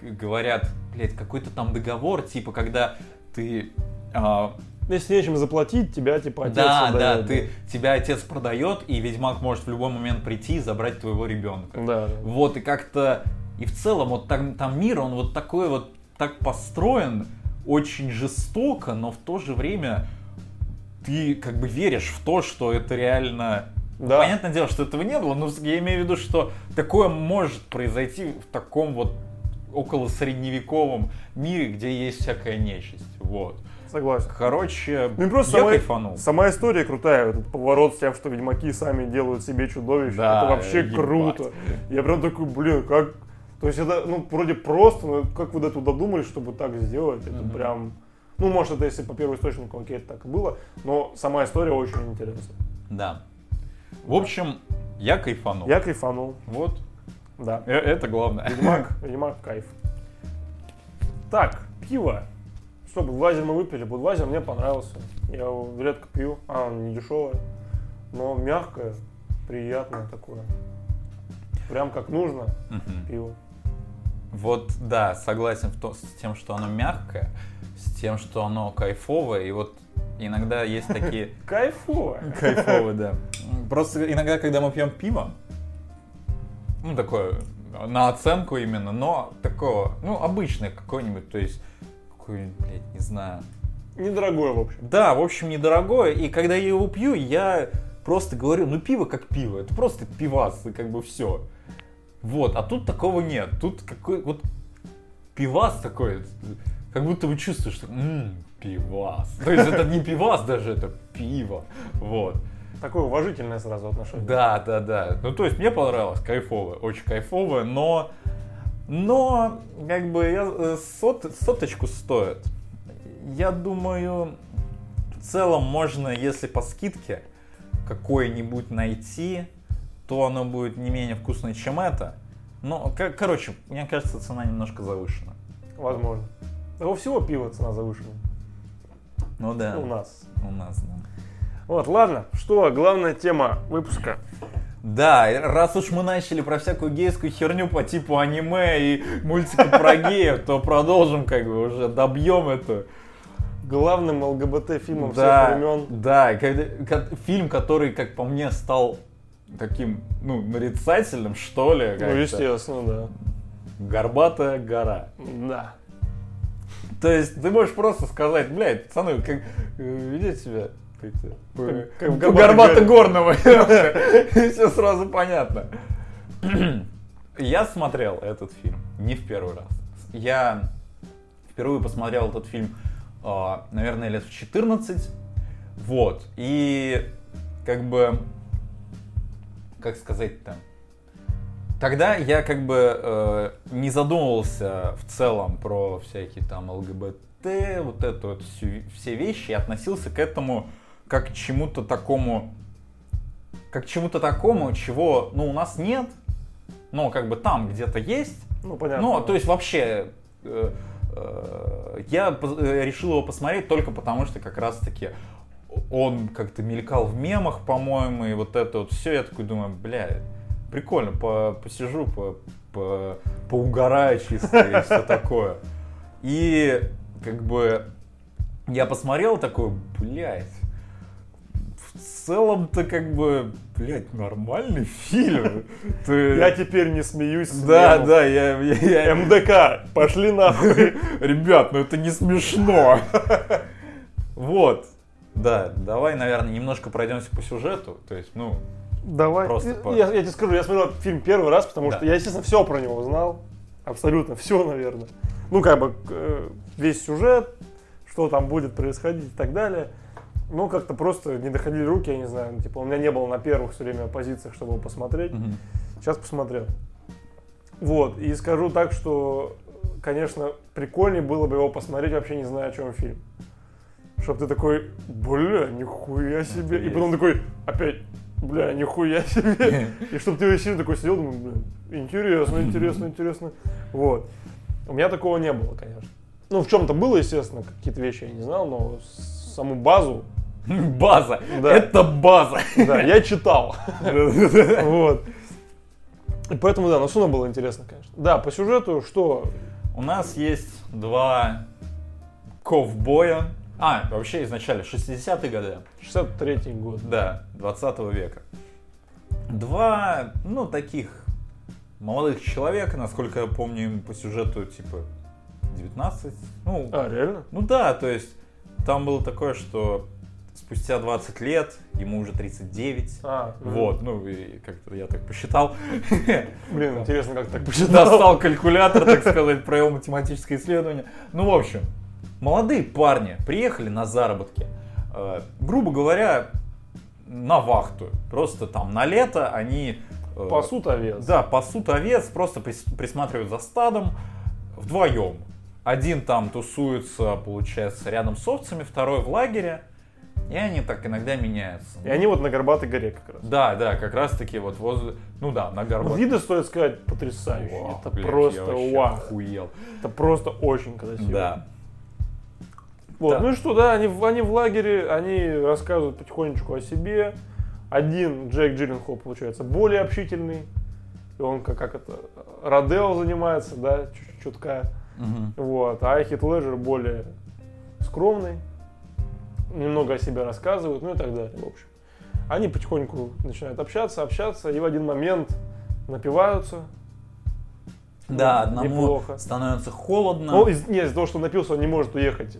говорят, блядь, какой-то там договор, типа, когда ты а, Если нечем заплатить, тебя типа отец да, отдает, да, ты, тебя отец продает, и ведьмак может в любой момент прийти и забрать твоего ребенка. Да, да. Вот, и как-то, и в целом, вот там, там мир, он вот такой вот, так построен, очень жестоко, но в то же время ты как бы веришь в то, что это реально... Да. Понятное дело, что этого не было, но я имею в виду, что такое может произойти в таком вот около средневековом мире, где есть всякая нечисть. Вот. Согласен. Короче, Ну просто я сама, кайфанул. сама история крутая. Этот поворот с тем, что ведьмаки сами делают себе чудовищ. Да, это вообще ебать. круто. Я прям такой, блин, как... То есть это, ну, вроде просто, но как вы до туда додумались, чтобы так сделать? Это Мгм. прям... Ну, может, это если по первоисточнику, окей, это так и было, но сама история очень интересная. Да. В общем, я кайфанул. Я кайфанул, Вот. да. Э, Это главное. Ведьмак, Ведьмак, кайф. Так, пиво. Что, Будвайзер мы выпили. Будвайзер мне понравился. Я его редко пью. А, он не дешевый. Но мягкое, приятное такое. Прям как нужно Мгм. пиво. Вот, да, согласен в то- с тем, что оно мягкое, с тем, что оно кайфовое, и вот иногда есть такие... Кайфово. Кайфовые, да. Просто иногда, когда мы пьем пиво, ну, такое, на оценку именно, но такого, ну, обычное какое-нибудь, то есть, какое-нибудь, блядь, не знаю. Недорогое, в общем. Да, в общем, недорогое, и когда я его пью, я просто говорю, ну, пиво как пиво, это просто пивас, и как бы все. Вот, а тут такого нет, тут какой, вот, пивас такой, как будто вы чувствуете, что, ммм, пивас. То есть это не пивас даже, это пиво, вот. Такое уважительное сразу отношение. Да, да, да. Ну, то есть мне понравилось, кайфовое, очень кайфовое, но Но, как бы, я, э, сот, соточку стоит. Я думаю, в целом можно, если по скидке какой-нибудь найти, то оно будет не менее вкусное, чем это. Но, кор- короче, мне кажется, цена немножко завышена. Возможно. Да у всего пива цена завышена. Ну да. У нас. У нас, да. Вот, ладно. Что, главная тема выпуска? Да, раз уж мы начали про всякую гейскую херню по типу аниме и мультиков про геев, то продолжим как бы уже, добьем это. Главным ЛГБТ фильмом Да, всех времен. да, фильм, который, как по мне, стал таким, ну, нарицательным, что ли. Ну, естественно, да. Горбатая гора. Да. То есть ты можешь просто сказать, блядь, пацаны, как э, ведите себя как-то Как- как горбато-горного. И все сразу понятно. Я смотрел этот фильм не в первый раз. Я впервые посмотрел этот фильм, а, наверное, лет в 14. Вот. И как бы, как сказать-то, Тогда я как бы э, не задумывался в целом про всякие там ЛГБТ, вот это вот всю- все вещи, и относился к этому как к чему-то такому, как к чему-то такому, чего, ну, у нас нет, но как бы там где-то есть, Ну, понятно. ну, то есть вообще э, э, я э, решил его посмотреть только потому, что как раз-таки он как-то мелькал в мемах, по-моему, и вот это вот все. Я такой думаю, бля, прикольно, по, посижу, по, по, поугараю чисто и все такое. И как бы я посмотрел такой, блядь, в целом-то как бы, блядь, нормальный фильм. Ты- Я теперь не смеюсь. да, мемов. да, я, я, я- МДК, пошли нахуй. Ребят, ну это не смешно. Вот. Да, давай, наверное, немножко пройдемся по сюжету. То есть, ну, Давай. Просто Я, по- я- я тебе скажу, я смотрел фильм первый раз, потому Да. что я, естественно, все про него знал. Абсолютно все, наверное. Ну, как бы э, весь сюжет, что там будет происходить и так далее. Ну, как-то просто не доходили руки, я не знаю. ну, Типа, у меня не было на первых все время позициях, чтобы его посмотреть. мгм. Сейчас посмотрел. Вот, и скажу так, что, конечно, прикольнее было бы его посмотреть, вообще не зная, о чем фильм. Чтоб ты такой, бля, нихуя себе. И есть. потом такой, опять, бля, нихуя себе. И чтоб ты вообще такой сидел, думаю, бля, интересно, интересно, интересно. Вот. У меня такого не было, конечно. Ну, в чем-то было, естественно, какие-то вещи я не знал, но саму базу, База. Да. Это база. да, я читал. Вот. И поэтому, да, но все равно было интересно, конечно. Да, по сюжету, что У нас есть два ковбоя. А, вообще изначально 60-е годы. 63-й год. Да, 20 века. Два, ну, таких молодых человека, насколько я помню, им по сюжету, типа, 19. Ну, А, реально? Ну да, то есть там было такое, что спустя 20 лет ему уже 39. А, Вот, ну и как-то я так посчитал. Блин, интересно, как так посчитал. Достал калькулятор, так сказать, провел математическое исследование. Ну, в общем, молодые парни приехали на заработки. Э, грубо говоря, на вахту. Просто там на лето они... э, Пасут овец. да, пасут овец, просто прис- присматривают за стадом вдвоем. Один там тусуется, получается, рядом с овцами, второй в лагере. И они так иногда меняются. И они вот на Горбатой горе как раз. Да, да, как раз таки вот возле... Ну да, на горбу. виды, стоит сказать, потрясающие. Вау, Это блядь, я просто вообще вау. охуел. Это просто очень красиво. Да. Вот. Да. Ну и что, да, они, в- они в лагере, они рассказывают потихонечку о себе. Один, Джейк Джилленхол, получается, более общительный. И он как, как это, Родео занимается, да, чутка. Мгм. Вот. А Хит Леджер более скромный. Немного о себе рассказывают, ну и так далее, в общем. Они потихоньку начинают общаться, общаться, и в один момент напиваются. Да, одному неплохо. становится холодно. Ну, из, нет, из-за того, что он напился, он не может уехать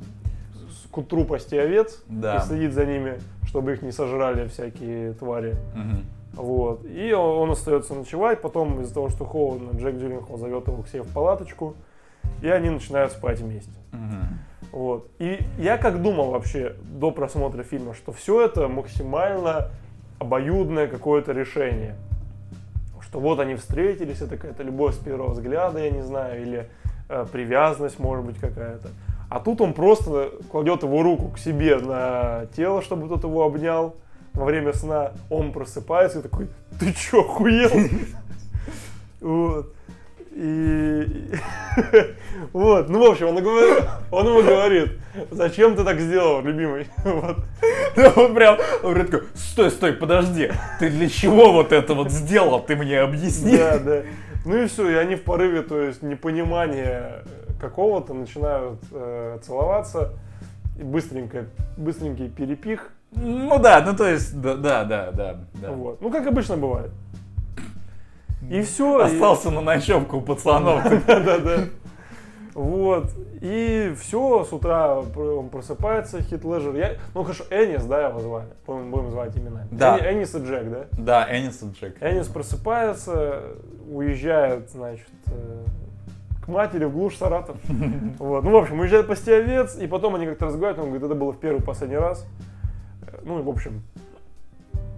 пасти овец Да. и следить за ними, чтобы их не сожрали всякие твари. Мгм. Вот. И он, он остается ночевать, потом из-за того, что холодно, Джек Джилленхол зовет его к себе в палаточку, и они начинают спать вместе. Мгм. Вот. И я как думал вообще до просмотра фильма, что все это максимально обоюдное какое-то решение. что вот они встретились, это какая-то любовь с первого взгляда, я не знаю, или э, привязанность, может быть, какая-то. А тут он просто кладет его руку к себе на тело, чтобы тот его обнял во время сна. Он просыпается и такой, ты чё, охуел? Вот. И вот, ну в общем, он, говорит, он ему говорит, зачем ты так сделал, любимый? Вот. Он прям, он прям такой, стой, стой, подожди, ты для чего вот это вот сделал, ты мне объясни. Да, да. Ну и все, и они в порыве, то есть непонимания какого-то начинают э, целоваться, и быстренько, быстренький перепих. Ну да, ну то есть, да, да, да, да. да. Вот. Ну как обычно бывает. И все. Остался и... на ночевку у пацанов. Да, да, да. Вот. И все, с утра он просыпается, Хит Леджер. Я, ну хорошо, Энис, да, его звали. Будем, будем звать имена. Да. Энис и Джек, да? Да, Энис и Джек. Энис просыпается, уезжает, значит, э, к матери в глушь Саратов. Вот. Ну, в общем, уезжает пасти овец, и потом они как-то разговаривают, он говорит, это было в первый последний раз. Ну, в общем,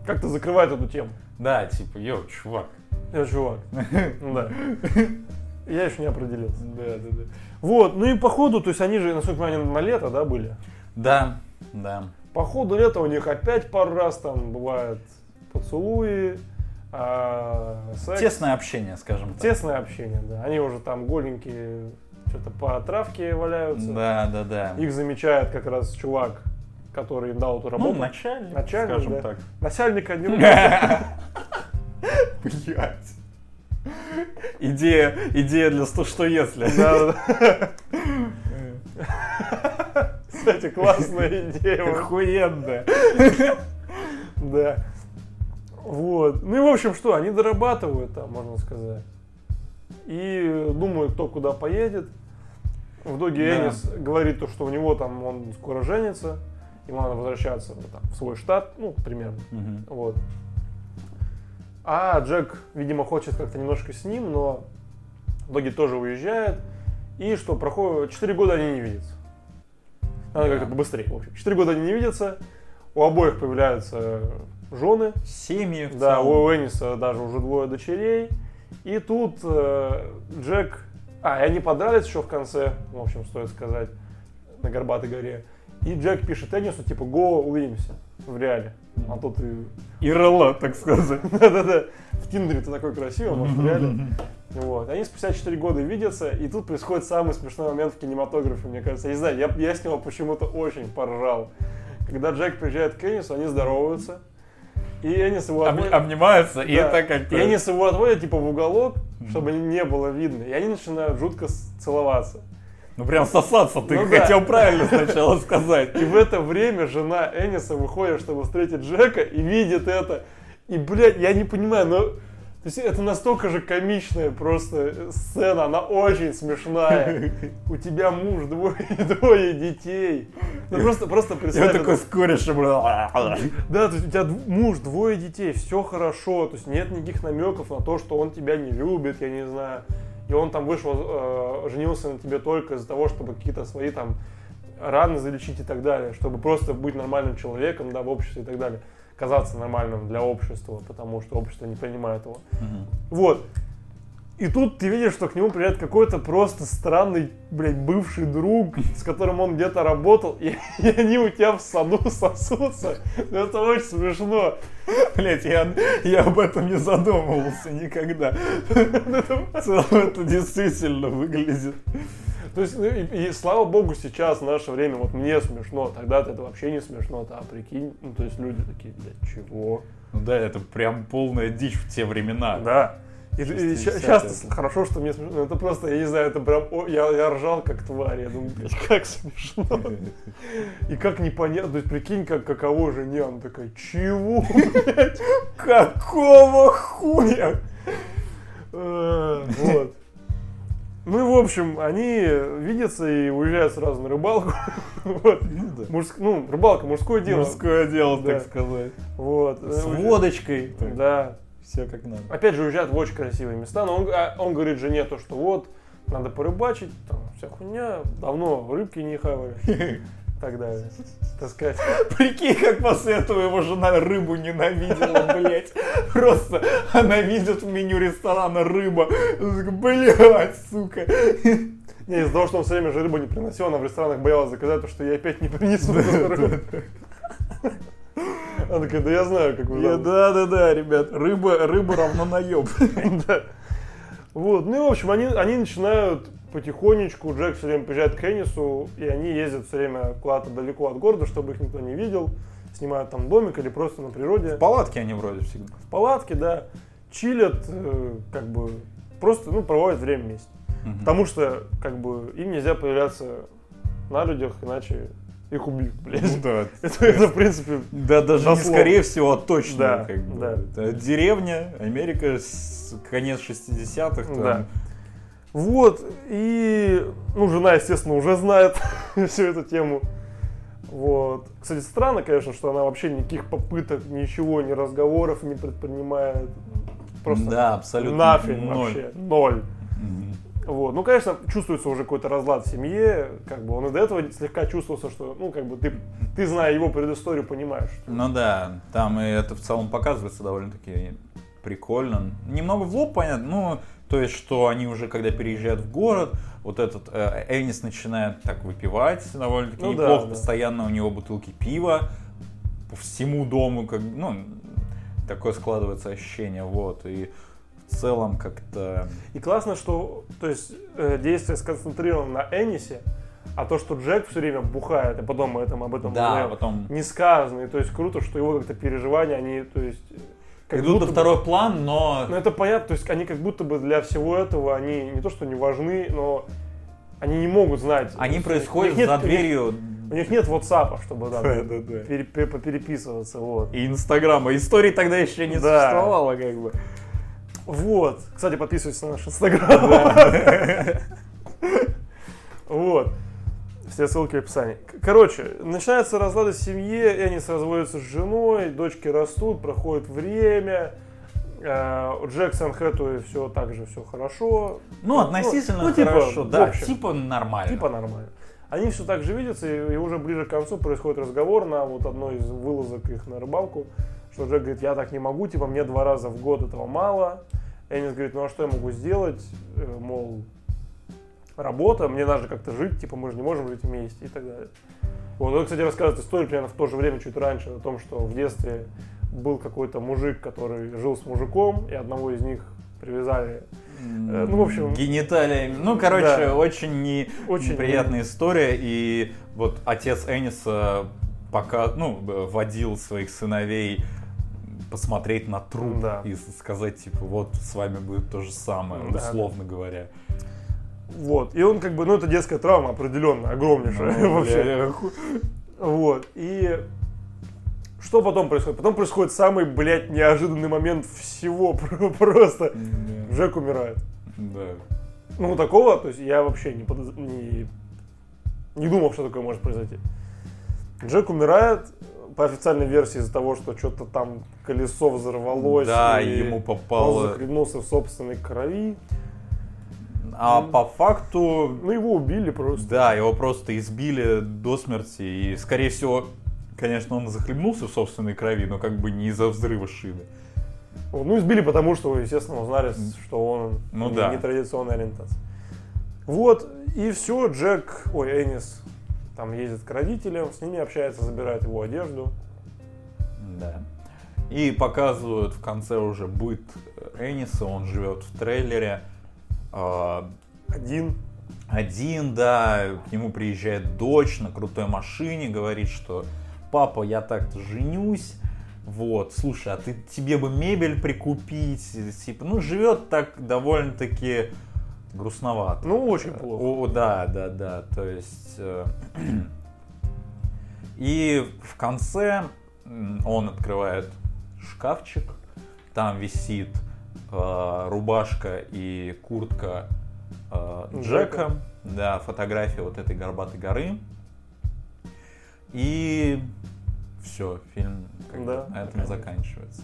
как-то закрывает эту тему. Да, типа, йоу, чувак. Я чувак. Да. Я еще не определился. Да, да, да. Вот, ну и по ходу, то есть они же, насколько я понимаю, на лето, да, были? Да, да. По ходу лета у них опять пару раз там бывают поцелуи, а, секс. Тесное общение, скажем так. Тесное общение, да. Они уже там голенькие, что-то по травке валяются. Да, да, да. Их замечает как раз чувак, который им дал эту работу. Ну, начальник, начальник скажем да. так. Начальник один. Блять. Идея, идея для сто что если. Да, да. Кстати, классная идея. Охуенная. Да. Вот. Ну и в общем что, они дорабатывают там, можно сказать. И думают, кто куда поедет. В итоге Да. Энис говорит то, что у него там он скоро женится, ему надо возвращаться ну, там, в свой штат, ну, примерно. Мгм. Вот. А Джек, видимо, хочет как-то немножко с ним, но в итоге тоже уезжает. И что, проходит... 4 года они не видятся. Надо Да. как-то побыстрее, в общем. 4 года они не видятся. У обоих появляются жены. Семьи в Да, целом. у Эниса даже уже двое дочерей. И тут э, Джек... А, и они подрались еще в конце, в общем, стоит сказать, на Горбатой горе. И Джек пишет Энису, типа, го, увидимся в реале. А тут и ИРЛ, так сказать. да-да-да. В Тиндере ты такой красивый, может, в реале. Вот. Они спустя 4 года видятся, и тут происходит самый смешной момент в кинематографе, мне кажется. Я не знаю, я, я с него почему-то очень поржал. Когда Джек приезжает к Энису, они здороваются. И Энис его Об- отводит... обнимаются, и Да. это как И Энис его отводит, типа, в уголок, чтобы не было видно. И они начинают жутко целоваться. Ну прям сосаться ты Ну да. хотел правильно сначала сказать. И в это время жена Эниса выходит, чтобы встретить Джека, и видит это. И, блядь, я не понимаю, но... То есть это настолько же комичная просто сцена, она очень смешная. У тебя муж, двое, двое детей. Ну просто, просто представь. такой это. с корешем. Да, то есть у тебя муж, двое детей, все хорошо. То есть нет никаких намеков на то, что он тебя не любит, я не знаю. И он там вышел, э, женился на тебе только из-за того, чтобы какие-то свои там раны залечить и так далее, чтобы просто быть нормальным человеком, да, в обществе и так далее. Казаться нормальным для общества, потому что общество не принимает его. Вот. И тут ты видишь, что к нему приезжает какой-то просто странный, блядь, бывший друг, с которым он где-то работал, и, и они у тебя в саду сосутся. Ну, Это очень смешно. Блять, я, я об этом не задумывался никогда. В целом это действительно выглядит. То есть, ну, и, и слава богу, сейчас, в наше время, вот мне смешно, тогда-то это вообще не смешно, а прикинь, ну, то есть люди такие, блядь, чего? Ну да, это прям полная дичь в те времена. Да. И, и ща- 60-е. сейчас хорошо, что мне смешно. но Это просто, я не знаю, это прям, о, я, я ржал как тварь. Я думаю, блядь, как смешно. И как непонятно, то есть прикинь, как каково жене. Она такая, чего, блядь? Какого хуя? Э, Вот. Ну и в общем, они видятся и уезжают сразу на рыбалку. Вот. да. Мужск- Ну, рыбалка, мужское дело. Мужское дело, Да. так сказать. Вот. С водочкой. Да. Все как надо. Опять же, уезжают в очень красивые места, но он, а, он говорит жене то, что вот, надо порыбачить, там, вся хуйня, давно рыбки не хавали, и так далее. таскать. Прикинь, как после этого его жена рыбу ненавидела, блядь. Просто она видит в меню ресторана рыба. Блядь, сука. Не, из-за того, что он все время же рыбу не приносил, она в ресторанах боялась заказать, потому что я опять не принесу рыбу. Она такая, да я знаю, как вы там». Да, да, да, ребят, рыба, рыба равно наеб. Да. Вот, ну и в общем, они, они начинают потихонечку, Джек все время приезжает к Энису, и они ездят все время куда-то далеко от города, чтобы их никто не видел, снимают там домик или просто на природе. В палатке они вроде всегда. В палатке, да, чилят, э, как бы, просто, ну, проводят время вместе. Потому что, как бы, им нельзя появляться на людях, иначе их убьют, блядь. Да. Это, это, в принципе, Да, даже не скорее всего, а точно. Да, как бы. да. Это деревня, Америка, конец 60-х. там. Да. Вот, и, ну, жена, естественно, уже знает всю эту тему. Вот. Кстати, странно, конечно, что она вообще никаких попыток, ничего, ни разговоров не предпринимает. Просто Да, абсолютно нафиг ноль. вообще. Ноль. Мгм. Вот. Ну, конечно, чувствуется уже какой-то разлад в семье. Как бы он и до этого слегка чувствовался, что, ну, как бы ты, ты зная его предысторию, понимаешь. что- Ну да, там и это в целом показывается довольно-таки прикольно. Немного в лоб понятно, ну, то есть, что они уже, когда переезжают в город, вот этот э, Энис начинает так выпивать довольно-таки Ну да, неплохо, да. постоянно у него бутылки пива по всему дому, как, ну, такое складывается ощущение, вот, и целом как-то... И классно, что то есть, э, действие сконцентрировано на Энисе, а то, что Джек все время бухает, и потом мы этом, об этом Да, узнаем, потом не сказано. И то есть круто, что его как-то переживания, они, то есть... э, как идут будто на бы- второй план, но... Ну это понятно, то есть они как будто бы для всего этого, они не то что не важны, но они не могут знать. Они есть происходят них за нет- дверью У них нет WhatsApp, чтобы да, Да, да, да. пере- пере- попереписываться, вот. и Инстаграма. Истории тогда еще не Да. существовало, как бы. Вот. Кстати, подписывайтесь на наш инстаграм. Вот. Все ссылки в описании. Короче, начинается разлады в семье, Энис разводится с женой, дочки растут, проходит время. э, У Джексон Хэтуэй все так же все хорошо. Ну, относительно ну, типа, хорошо, да, общем. типа нормально. Типа нормально. Они все так же видятся, и, и уже ближе к концу происходит разговор на вот одной из вылазок их на рыбалку, что Джек говорит, я так не могу, типа мне два раза в год этого мало. Энис говорит, ну а что я могу сделать? Э, Мол, работа, мне надо же как-то жить, типа мы же не можем жить вместе и так далее. Вот, он, кстати, рассказывает историю примерно в то же время, чуть раньше, о том, что в детстве был какой-то мужик, который жил с мужиком, и одного из них привязали Э, ну, в общем, Гениталиями. Ну, короче, да. очень, не, Очень неприятная история. И вот отец Эниса пока, ну, водил своих сыновей посмотреть на труп Да. и сказать, типа, вот с вами будет то же самое, Да, условно говоря. Вот. И он как бы, ну это детская травма определенно, огромнейшая Ну, вообще. Вот. И что потом происходит? Потом происходит самый, блядь, неожиданный момент всего. Просто. Джек умирает. Да. Ну, такого, то есть я вообще не, подоз- не, не думал, что такое может произойти. Джек умирает по официальной версии из-за того, что что-то там колесо взорвалось. Да, и ему Он попало... захлебнулся в собственной крови. А по факту Ну, его убили просто. Да, его просто избили до смерти, и, скорее всего, конечно, он захлебнулся в собственной крови, но как бы не из-за взрыва шины. Ну, избили, потому что, естественно, узнали, что он Ну не- да. нетрадиционной ориентации. Вот, и все, Джек, ой, Энис, там ездит к родителям, с ними общается, забирает его одежду. Да. И показывают в конце уже быт Эниса, он живет в трейлере. а, Один. Один, да, к нему приезжает дочь на крутой машине, говорит, что папа, я так-то женюсь, вот, слушай, а ты тебе бы мебель прикупить, типа, ну, живет так довольно-таки грустновато. Ну, очень плохо. О, да, да, да, то есть... э, И в конце он открывает шкафчик, там висит э, рубашка и куртка э, Джека, Джека. да, фотография вот этой горбатой горы. И все, фильм Да, на этом конечно. заканчивается.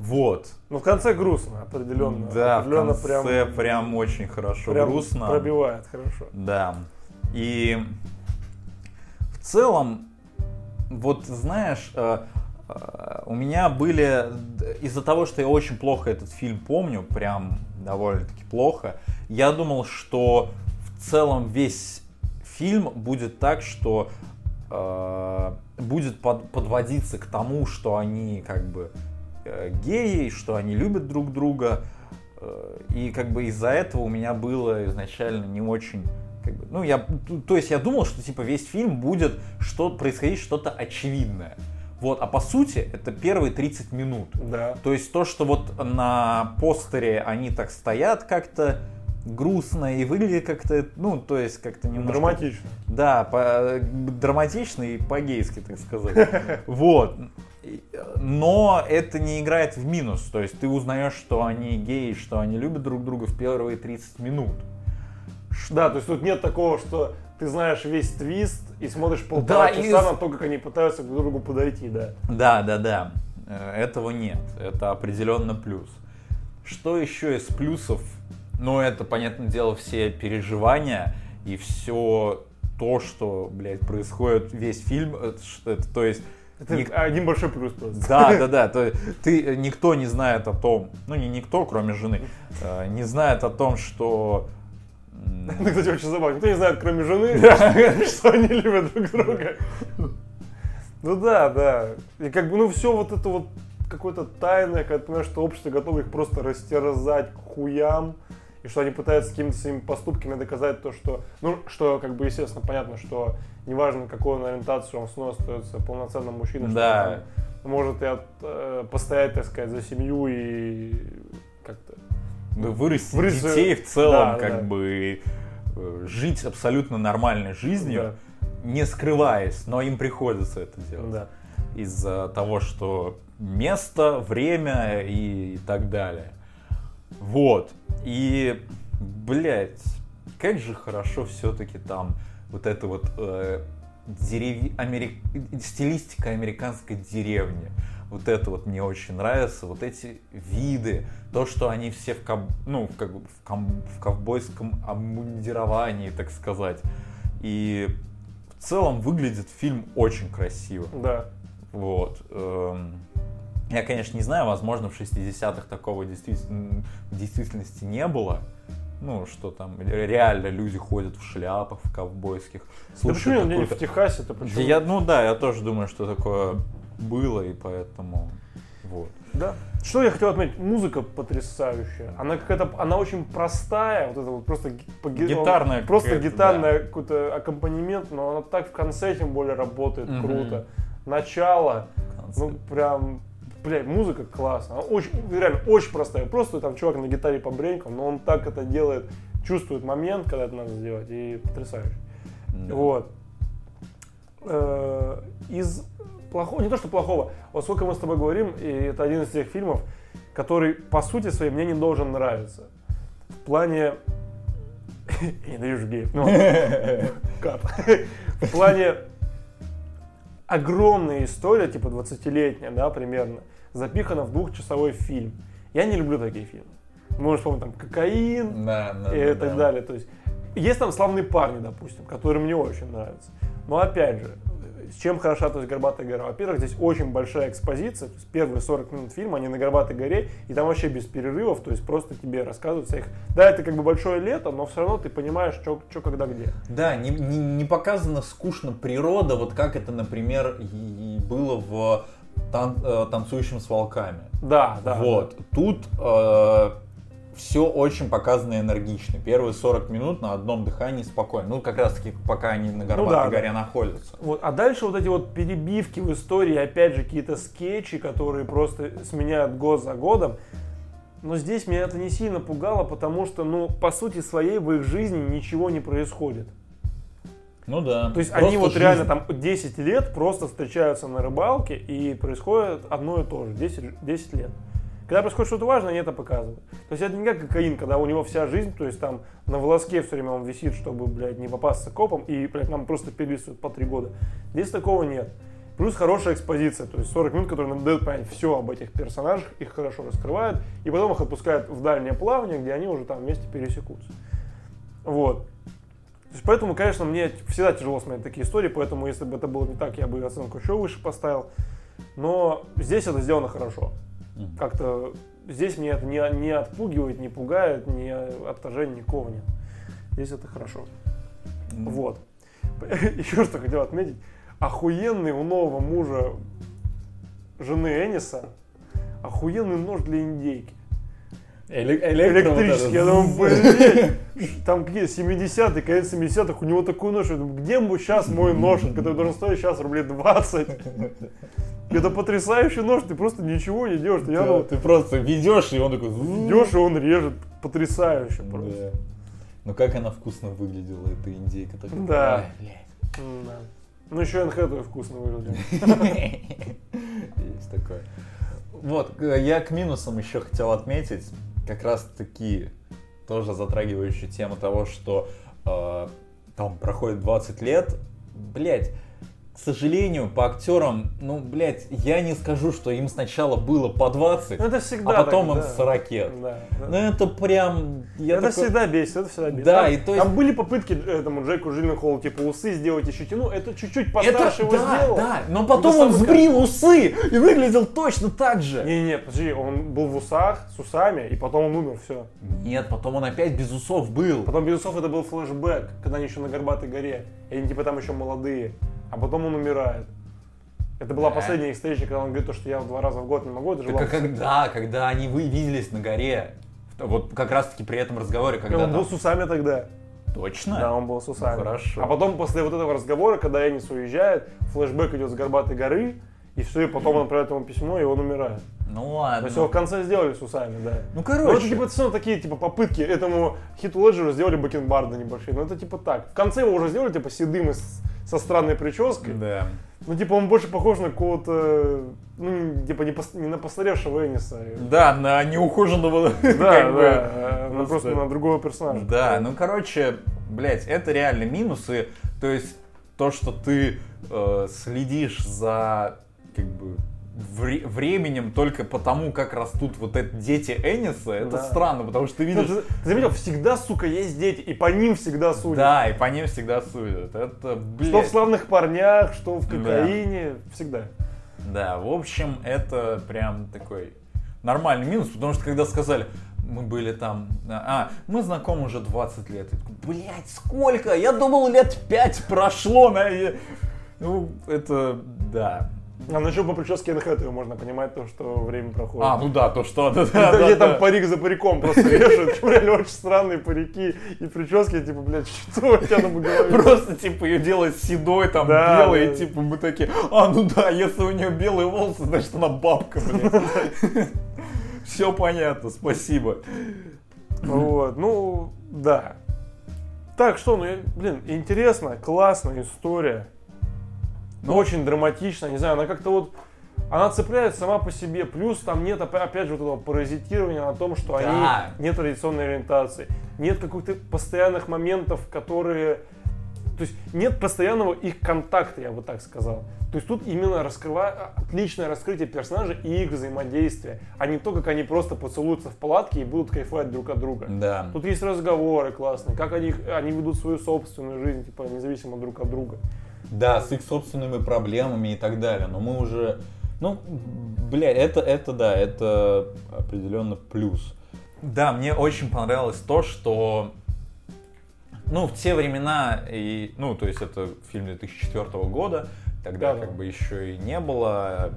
Вот. Ну, в конце грустно, определенно. Да, в определенно конце прям, очень хорошо, прям грустно. пробивает хорошо. Да. И в целом вот знаешь, э, э, у меня были, из-за того, что я очень плохо этот фильм помню, прям довольно-таки плохо, я думал, что в целом весь фильм будет так, что э, будет под, подводиться к тому, что они как бы э, геи, что они любят друг друга, э, и как бы из-за этого у меня было изначально не очень как бы, ну, я, то есть я думал, что типа весь фильм будет что происходить что-то очевидное. Вот, а по сути, это первые 30 минут. Да. То есть то, что вот на постере они так стоят как-то грустно и выглядит как-то, ну, то есть как-то немножко... Драматично. Да, по, драматично и по-гейски, так сказать. Вот. Но это не играет в минус. То есть ты узнаешь, что они геи, что они любят друг друга в первые 30 минут. Да, то есть тут нет такого, что ты знаешь весь твист и смотришь полтора да, часа и... на то, как они пытаются друг к другу подойти, да. Да, да, да. Э, этого нет. Это определенно плюс. Что еще из плюсов? Ну, это, понятное дело, все переживания и все то, что, блядь, происходит весь фильм. Это, это, то есть это Ник... один большой плюс просто. Да, да, да. То, ты, никто не знает о том, ну не никто, кроме жены, э, не знает о том, что это, кстати, очень забавно. Никто не знает, кроме жены, что они любят друг друга. Ну да, да. И как бы, ну все вот это вот какое-то тайное, когда ты понимаешь, что общество готово их просто растерзать к хуям, и что они пытаются какими-то своими поступками доказать то, что, ну, что, как бы, естественно, понятно, что неважно, какой он ориентацию, он снова остается полноценным мужчиной, да. что он может и от, э, постоять, так сказать, за семью и как-то вырастить Вырастить... детей в целом, да, как да. бы э, жить абсолютно нормальной жизнью, да. не скрываясь, но им приходится это делать. Да. Из-за того, что место, время и, и так далее. Вот. И, блядь, как же хорошо все-таки там вот это вот э, дерев... Америк... стилистика американской деревни вот это вот мне очень нравится, вот эти виды, то, что они все в, ков... ну, как бы в, ком... в ковбойском обмундировании, так сказать. И в целом выглядит фильм очень красиво. Да. Вот. Эм, я, конечно, не знаю, возможно, в 60-х такого действительно, в действительности не было. Ну, что там, реально люди ходят в шляпах, в ковбойских. Слушай, да почему в Техасе-то почему? Я, ну да, я тоже думаю, что такое было, и поэтому вот. Да. Что я хотел отметить? Музыка потрясающая. Она какая-то, она очень простая, вот это вот просто по, гитарная, просто гитарная да. какой-то аккомпанемент, но она так в конце тем более работает угу. круто. Начало, ну прям, блядь, музыка классная, она очень, реально очень простая. Просто там чувак на гитаре по бренькам, но он так это делает, чувствует момент, когда это надо сделать, и потрясающе. Да. Вот. Э, из плохого, не то что плохого, вот сколько мы с тобой говорим, и это один из тех фильмов, который по сути своей мне не должен нравиться. В плане... Я ненавижу геев. Ну, кат. В плане огромная история, типа 20-летняя, да, примерно, запихана в двухчасовой фильм. Я не люблю такие фильмы. Можешь помнить там кокаин да, да, и да, так да. далее. То есть есть там славные парни, допустим, которые мне очень нравятся. Но опять же, с чем хороша то есть «Горбатая гора»? Во-первых, здесь очень большая экспозиция, то есть первые 40 минут фильма, они на «Горбатой горе», и там вообще без перерывов, то есть просто тебе рассказывают их. Да, это как бы большое лето, но все равно ты понимаешь, что, что когда, где. Да, не, не, не показана скучно природа, вот как это, например, и было в тан, э, «Танцующем с волками». Да, да. Вот. Да. Тут э, все очень показано энергично. Первые 40 минут на одном дыхании спокойно. Ну, как раз таки, пока они на Горбатой ну, да, горе да. находятся. Вот. А дальше вот эти вот перебивки в истории, опять же, какие-то скетчи, которые просто сменяют год за годом. Но здесь меня это не сильно пугало, потому что, ну, по сути своей в их жизни ничего не происходит. Ну да. То есть они вот жизнь. реально там 10 лет просто встречаются на рыбалке и происходит одно и то же. 10, 10 лет. Когда происходит что-то важное, они это показывают. То есть это не как кокаин, когда у него вся жизнь, то есть там на волоске все время он висит, чтобы, блядь, не попасться копом, и, блядь, нам просто перелистывают по три года. Здесь такого нет. Плюс хорошая экспозиция, то есть 40 минут, которые нам дают понять все об этих персонажах, их хорошо раскрывают, и потом их отпускают в дальнее плавание, где они уже там вместе пересекутся. Вот. Есть, поэтому, конечно, мне всегда тяжело смотреть такие истории, поэтому, если бы это было не так, я бы оценку еще выше поставил. Но здесь это сделано хорошо. Как-то здесь мне это не, не отпугивает, не пугает, ни отторжения никакого нет. Здесь это хорошо. Вот. Еще что хотел отметить. Охуенный у нового мужа жены Эниса охуенный нож для индейки. Эле- электро Электрический. Я думаю, блин, там какие 70-е, конец 70-х, у него такой нож. Я думаю, где бы сейчас мой нож, который должен стоить сейчас рублей 20? Это потрясающий нож, ты просто ничего не делаешь. Ты, я Да, думал, Ты просто ведешь, и он такой... идешь, и он режет. Потрясающе просто. Да. Ну как она вкусно выглядела, эта индейка. так- Да. Ай. М-да. Ну еще Энхэтуэй вкусно выглядит. Есть такое. Вот, я к минусам еще хотел отметить, как раз таки тоже затрагивающую тему того, что э, там проходит 20 лет. Блять, к сожалению, по актерам, ну, блять, я не скажу, что им сначала было по 20, Ну, это а всегда потом так, им да. 40. Да, Ну, да. это прям... Я это такой- всегда бесит, это всегда бесит. Да, там, и то есть- там были попытки этому Джеку Джилленхолу, типа, усы сделать и щетину, это чуть-чуть Это, постарше его да, сделал. да, но потом Это он сбрил усы и выглядел точно так же. Не-не, подожди, он был в усах, с усами, и потом он умер, все. Нет, потом он опять без усов был. Потом, безусловно, это был флешбэк, когда они еще на Горбатой горе, и они типа там еще молодые, а потом он умирает. Это была Да. последняя их встреча, когда он говорит, то, что я два раза в год не могу, это же Так, была а когда, когда они вы виделись на горе, вот как раз таки при этом разговоре, И когда он там- был с усами тогда. Точно? Да, он был с усами. Ну, хорошо. А потом, после вот этого разговора, когда Энис уезжает, флешбэк идет с Горбатой горы, и все, и потом он отправляет ему письмо, и он умирает. Ну То ладно. есть его в конце сделали с усами, да. Ну Ну, короче. это типа это всё равно такие типа попытки этому Хиту Леджеру сделали бакенбарды небольшие. Ну это типа так. В конце его уже сделали типа седым и с- со странной прической. Да. Ну типа он больше похож на какого-то, ну типа не, пос- не на постаревшего Эниса. Да, на неухоженного. Да, да, бы, ну, просто- просто на другого персонажа. Да, ну короче, блять, это реально минусы. То есть то, что ты э, следишь за как бы вре- временем только потому, как растут вот эти дети Эниса, это Да. странно, потому что ты Ну, видишь. Ты, ты заметил, всегда, сука, есть дети, и по ним всегда судят. Да, и по ним всегда судят. Это, блядь. Что в славных парнях, что в кокаине, всегда. Да, в общем, это прям такой нормальный минус, потому что когда сказали, мы были там, а, мы знакомы уже 20 лет. Блядь, сколько? Я думал, лет 5 прошло. На... Ну, это, да. А насчет по прическе Энхэтуэй можно понимать то, что время проходит. А, ну да, то что, да, Да, да, где да. там парик за париком просто режут, реально очень странные парики и прически, типа, блядь, что у тебя на голове? Просто, типа, ее делать седой, там, Да, белой, да. типа, мы такие, а, ну да, если у нее белые волосы, значит, она бабка, блядь. Все понятно, спасибо. Вот, ну, да. Так, что, ну, блин, интересно, классная история. Ну, очень драматично, не знаю, она как-то вот, она цепляет сама по себе. Плюс там нет, опя- опять же, вот этого паразитирования на том, что Да. они нет традиционной ориентации. Нет каких-то постоянных моментов, которые... То есть нет постоянного их контакта, я бы так сказал. То есть тут именно раскрыва... отличное раскрытие персонажей и их взаимодействия, а не то, как они просто поцелуются в палатке и будут кайфовать друг от друга. Да. Тут есть разговоры классные, как они, они ведут свою собственную жизнь, типа, независимо друг от друга. Да, с их собственными проблемами и так далее. Но мы уже, ну, бля, это, это да, это определенно плюс. Да, мне очень понравилось то, что, ну, в те времена, и, ну, то есть это фильм 2004 года, тогда Да-да. как бы еще и не было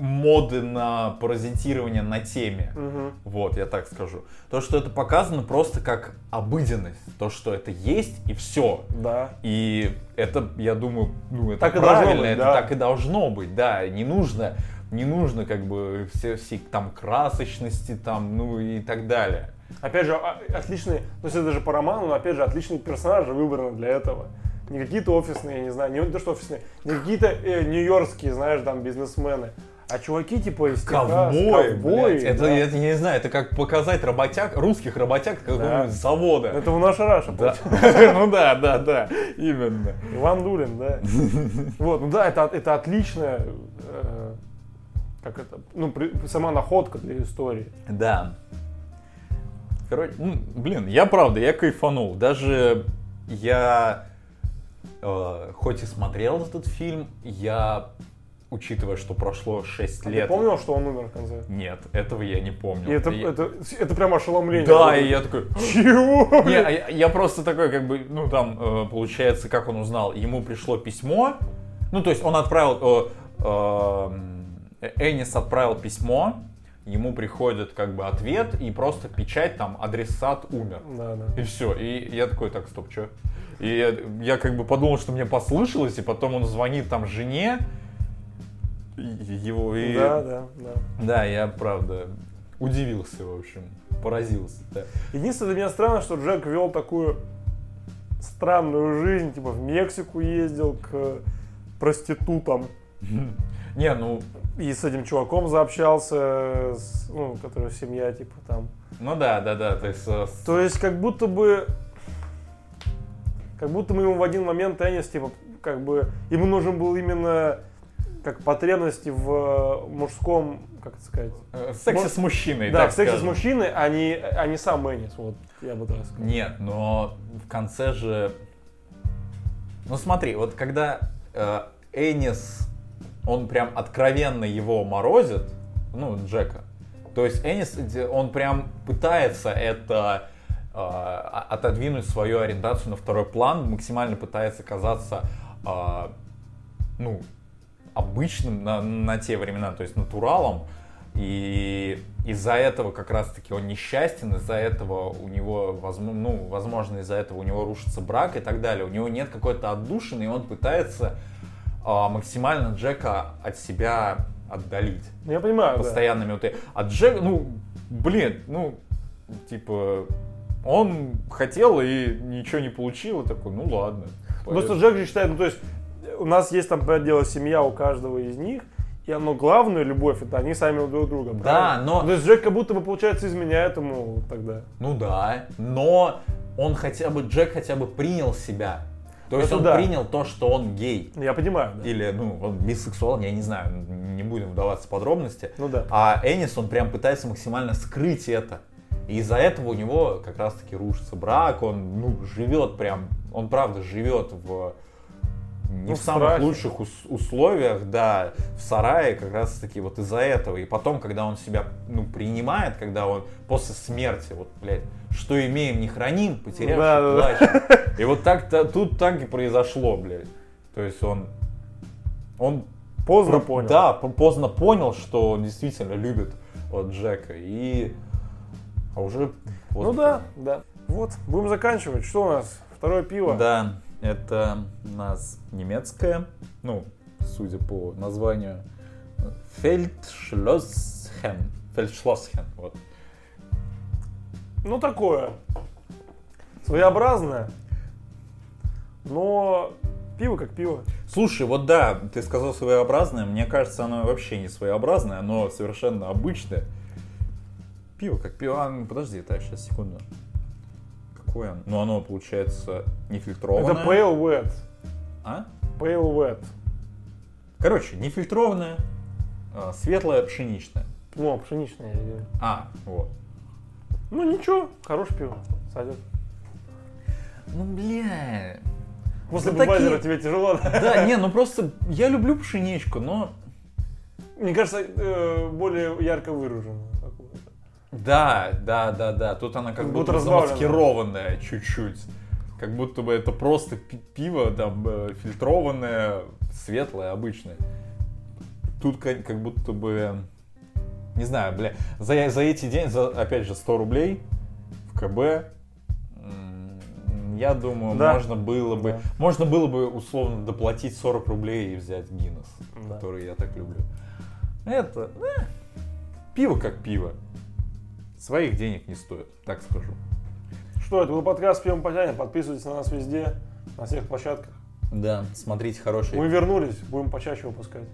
моды на паразитирование на теме. Мгм. Вот, я так скажу. То, что это показано просто как обыденность. То, что это есть и все. Да. И это, я думаю, ну, это Так и правильно, быть, это да. так и должно быть, да. Не нужно, не нужно как бы все, все там красочности там, ну и так далее. Опять же, а- отличные, то есть это же по роману, но опять же, отличные персонажи выбраны для этого. Не какие-то офисные, я не знаю, не то, что офисные, не какие-то э, нью-йоркские, знаешь, там, бизнесмены, а чуваки типа из Ковбой, ковбои, блядь. это, да. это, я не знаю, это как показать работяг, русских работяг какого-нибудь завода. Это в наша Раша, Да. Ну да, да, да, именно. Иван Дулин, да. Вот, ну да, это, это отличная, э, как это, ну, при- сама находка для истории. Да. Короче, ну, блин, я правда, я кайфанул. Даже я э, хоть и смотрел этот фильм, я, учитывая, что прошло 6 А Ты лет... помнил, что он умер в конце? Нет, этого я не помню. И это, И- это, это прям ошеломление. Да, и я такой... Чего? Не, а я, я просто такой, как бы, ну там, э, получается, как он узнал, ему пришло письмо, ну то есть он отправил, э, э, Энис отправил письмо, ему приходит как бы ответ и просто печать там адресат умер. Да, да. И все. И я такой, так, стоп, что? И я, я как бы подумал, что мне послышалось, и потом он звонит там жене, его и... Да, да, да. Да, я правда удивился, в общем, поразился. Да. Единственное, для меня странно, что Джек вел такую странную жизнь, типа в Мексику ездил к проститутам Не, ну, и с этим чуваком заобщался, с, ну, который семья, типа там. ну да, да, да, то есть... э, То есть как будто бы, как будто мы ему в один момент теннис, типа, как бы, ему нужен был именно как потребности в мужском, как это сказать, э, сексе с мужчиной, да, в сексе с скажем. мужчиной, а не, а не сам Энис, вот, я бы так сказал. Нет, но в конце же... Ну смотри, вот когда э, Энис, он прям откровенно его морозит, ну, Джека, то есть Энис, он прям пытается это э, отодвинуть свою ориентацию на второй план, максимально пытается казаться, э, ну, обычным на, на те времена, то есть натуралом. И из-за этого как раз-таки он несчастен, из-за этого у него, возможно, ну, возможно, из-за этого у него рушится брак и так далее. У него нет какой-то отдушины, и он пытается а, максимально Джека от себя отдалить Ну, я понимаю, да. постоянными вот. и- А Джек, ну, блин, ну, типа, он хотел и ничего не получил, и такой, ну ладно. Просто Джек же считает, ну то есть у нас есть там, понятное дело, семья у каждого из них, и оно главное, любовь, это они сами друг друга. Да, правильно? но- То есть Джек как будто бы, получается, изменяет ему тогда. Ну да, но он хотя бы, Джек хотя бы принял себя. То есть Это он да. принял то, что он гей. Я понимаю, да. Или, ну, он бисексуал, я не знаю, не будем вдаваться в подробности. Ну да. А Энис, он прям пытается максимально скрыть это. И из-за этого у него как раз-таки рушится брак, он, ну, живет прям, он правда живет в не Ну, в самых страхе. лучших ус- условиях, да, в сарае как раз-таки вот из-за этого. И потом, когда он себя, ну, принимает, когда он после смерти, вот, блядь, что имеем, не храним, потерявший Да, да, да. плачем. И вот так то тут так и произошло, блядь. То есть он, он Поздно про- понял. Да, поздно понял, что он действительно любит вот Джека. И... А уже... Ну вот- да, да. Вот, будем заканчивать. Что у нас? Второе пиво. Да, это у нас немецкое, ну, судя по названию, Фельдшлоссхен. Фельдшлоссхен, вот. Ну такое. Своеобразное. Но пиво как пиво. Слушай, вот да, ты сказал своеобразное, мне кажется, оно вообще не своеобразное, оно совершенно обычное. Пиво как пиво. А, подожди, так, сейчас, секунду. Какое оно? Ну, оно, получается, нефильтрованное. Это pale wet. А? Pale wet. Короче, нефильтрованное, а, светлое, пшеничное. Ну, пшеничное. А, вот. Ну ничего, хорошее пиво. Сойдет. Ну, бля. После Бубайзера такие- тебе тяжело. да? Да, не, ну просто я люблю пшеничку, но Мне кажется, э, более ярко выражено. Да, да, да, да. Тут она как Как будто, замаскированная чуть-чуть. Как будто бы это просто пи- пиво там э, фильтрованное, светлое, обычное. Тут как, как будто бы, не знаю, бля, за, за эти деньги, за, опять же, 100 рублей в КБ, я думаю, Да. можно было бы, Да. можно было бы условно доплатить 40 рублей и взять Гиннес, Да. который я так люблю. Это, э, пиво как пиво. Своих денег не стоит, так скажу. Что, это был подкаст «Пьем потянем». Подписывайтесь на нас везде, на всех площадках. Да, смотрите хорошие, Мы вернулись, будем почаще выпускать.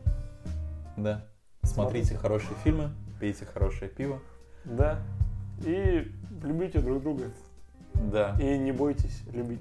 да, смотрите хорошие фильмы, пейте хорошее пиво, Да. И любите друг друга. да. И не бойтесь любить.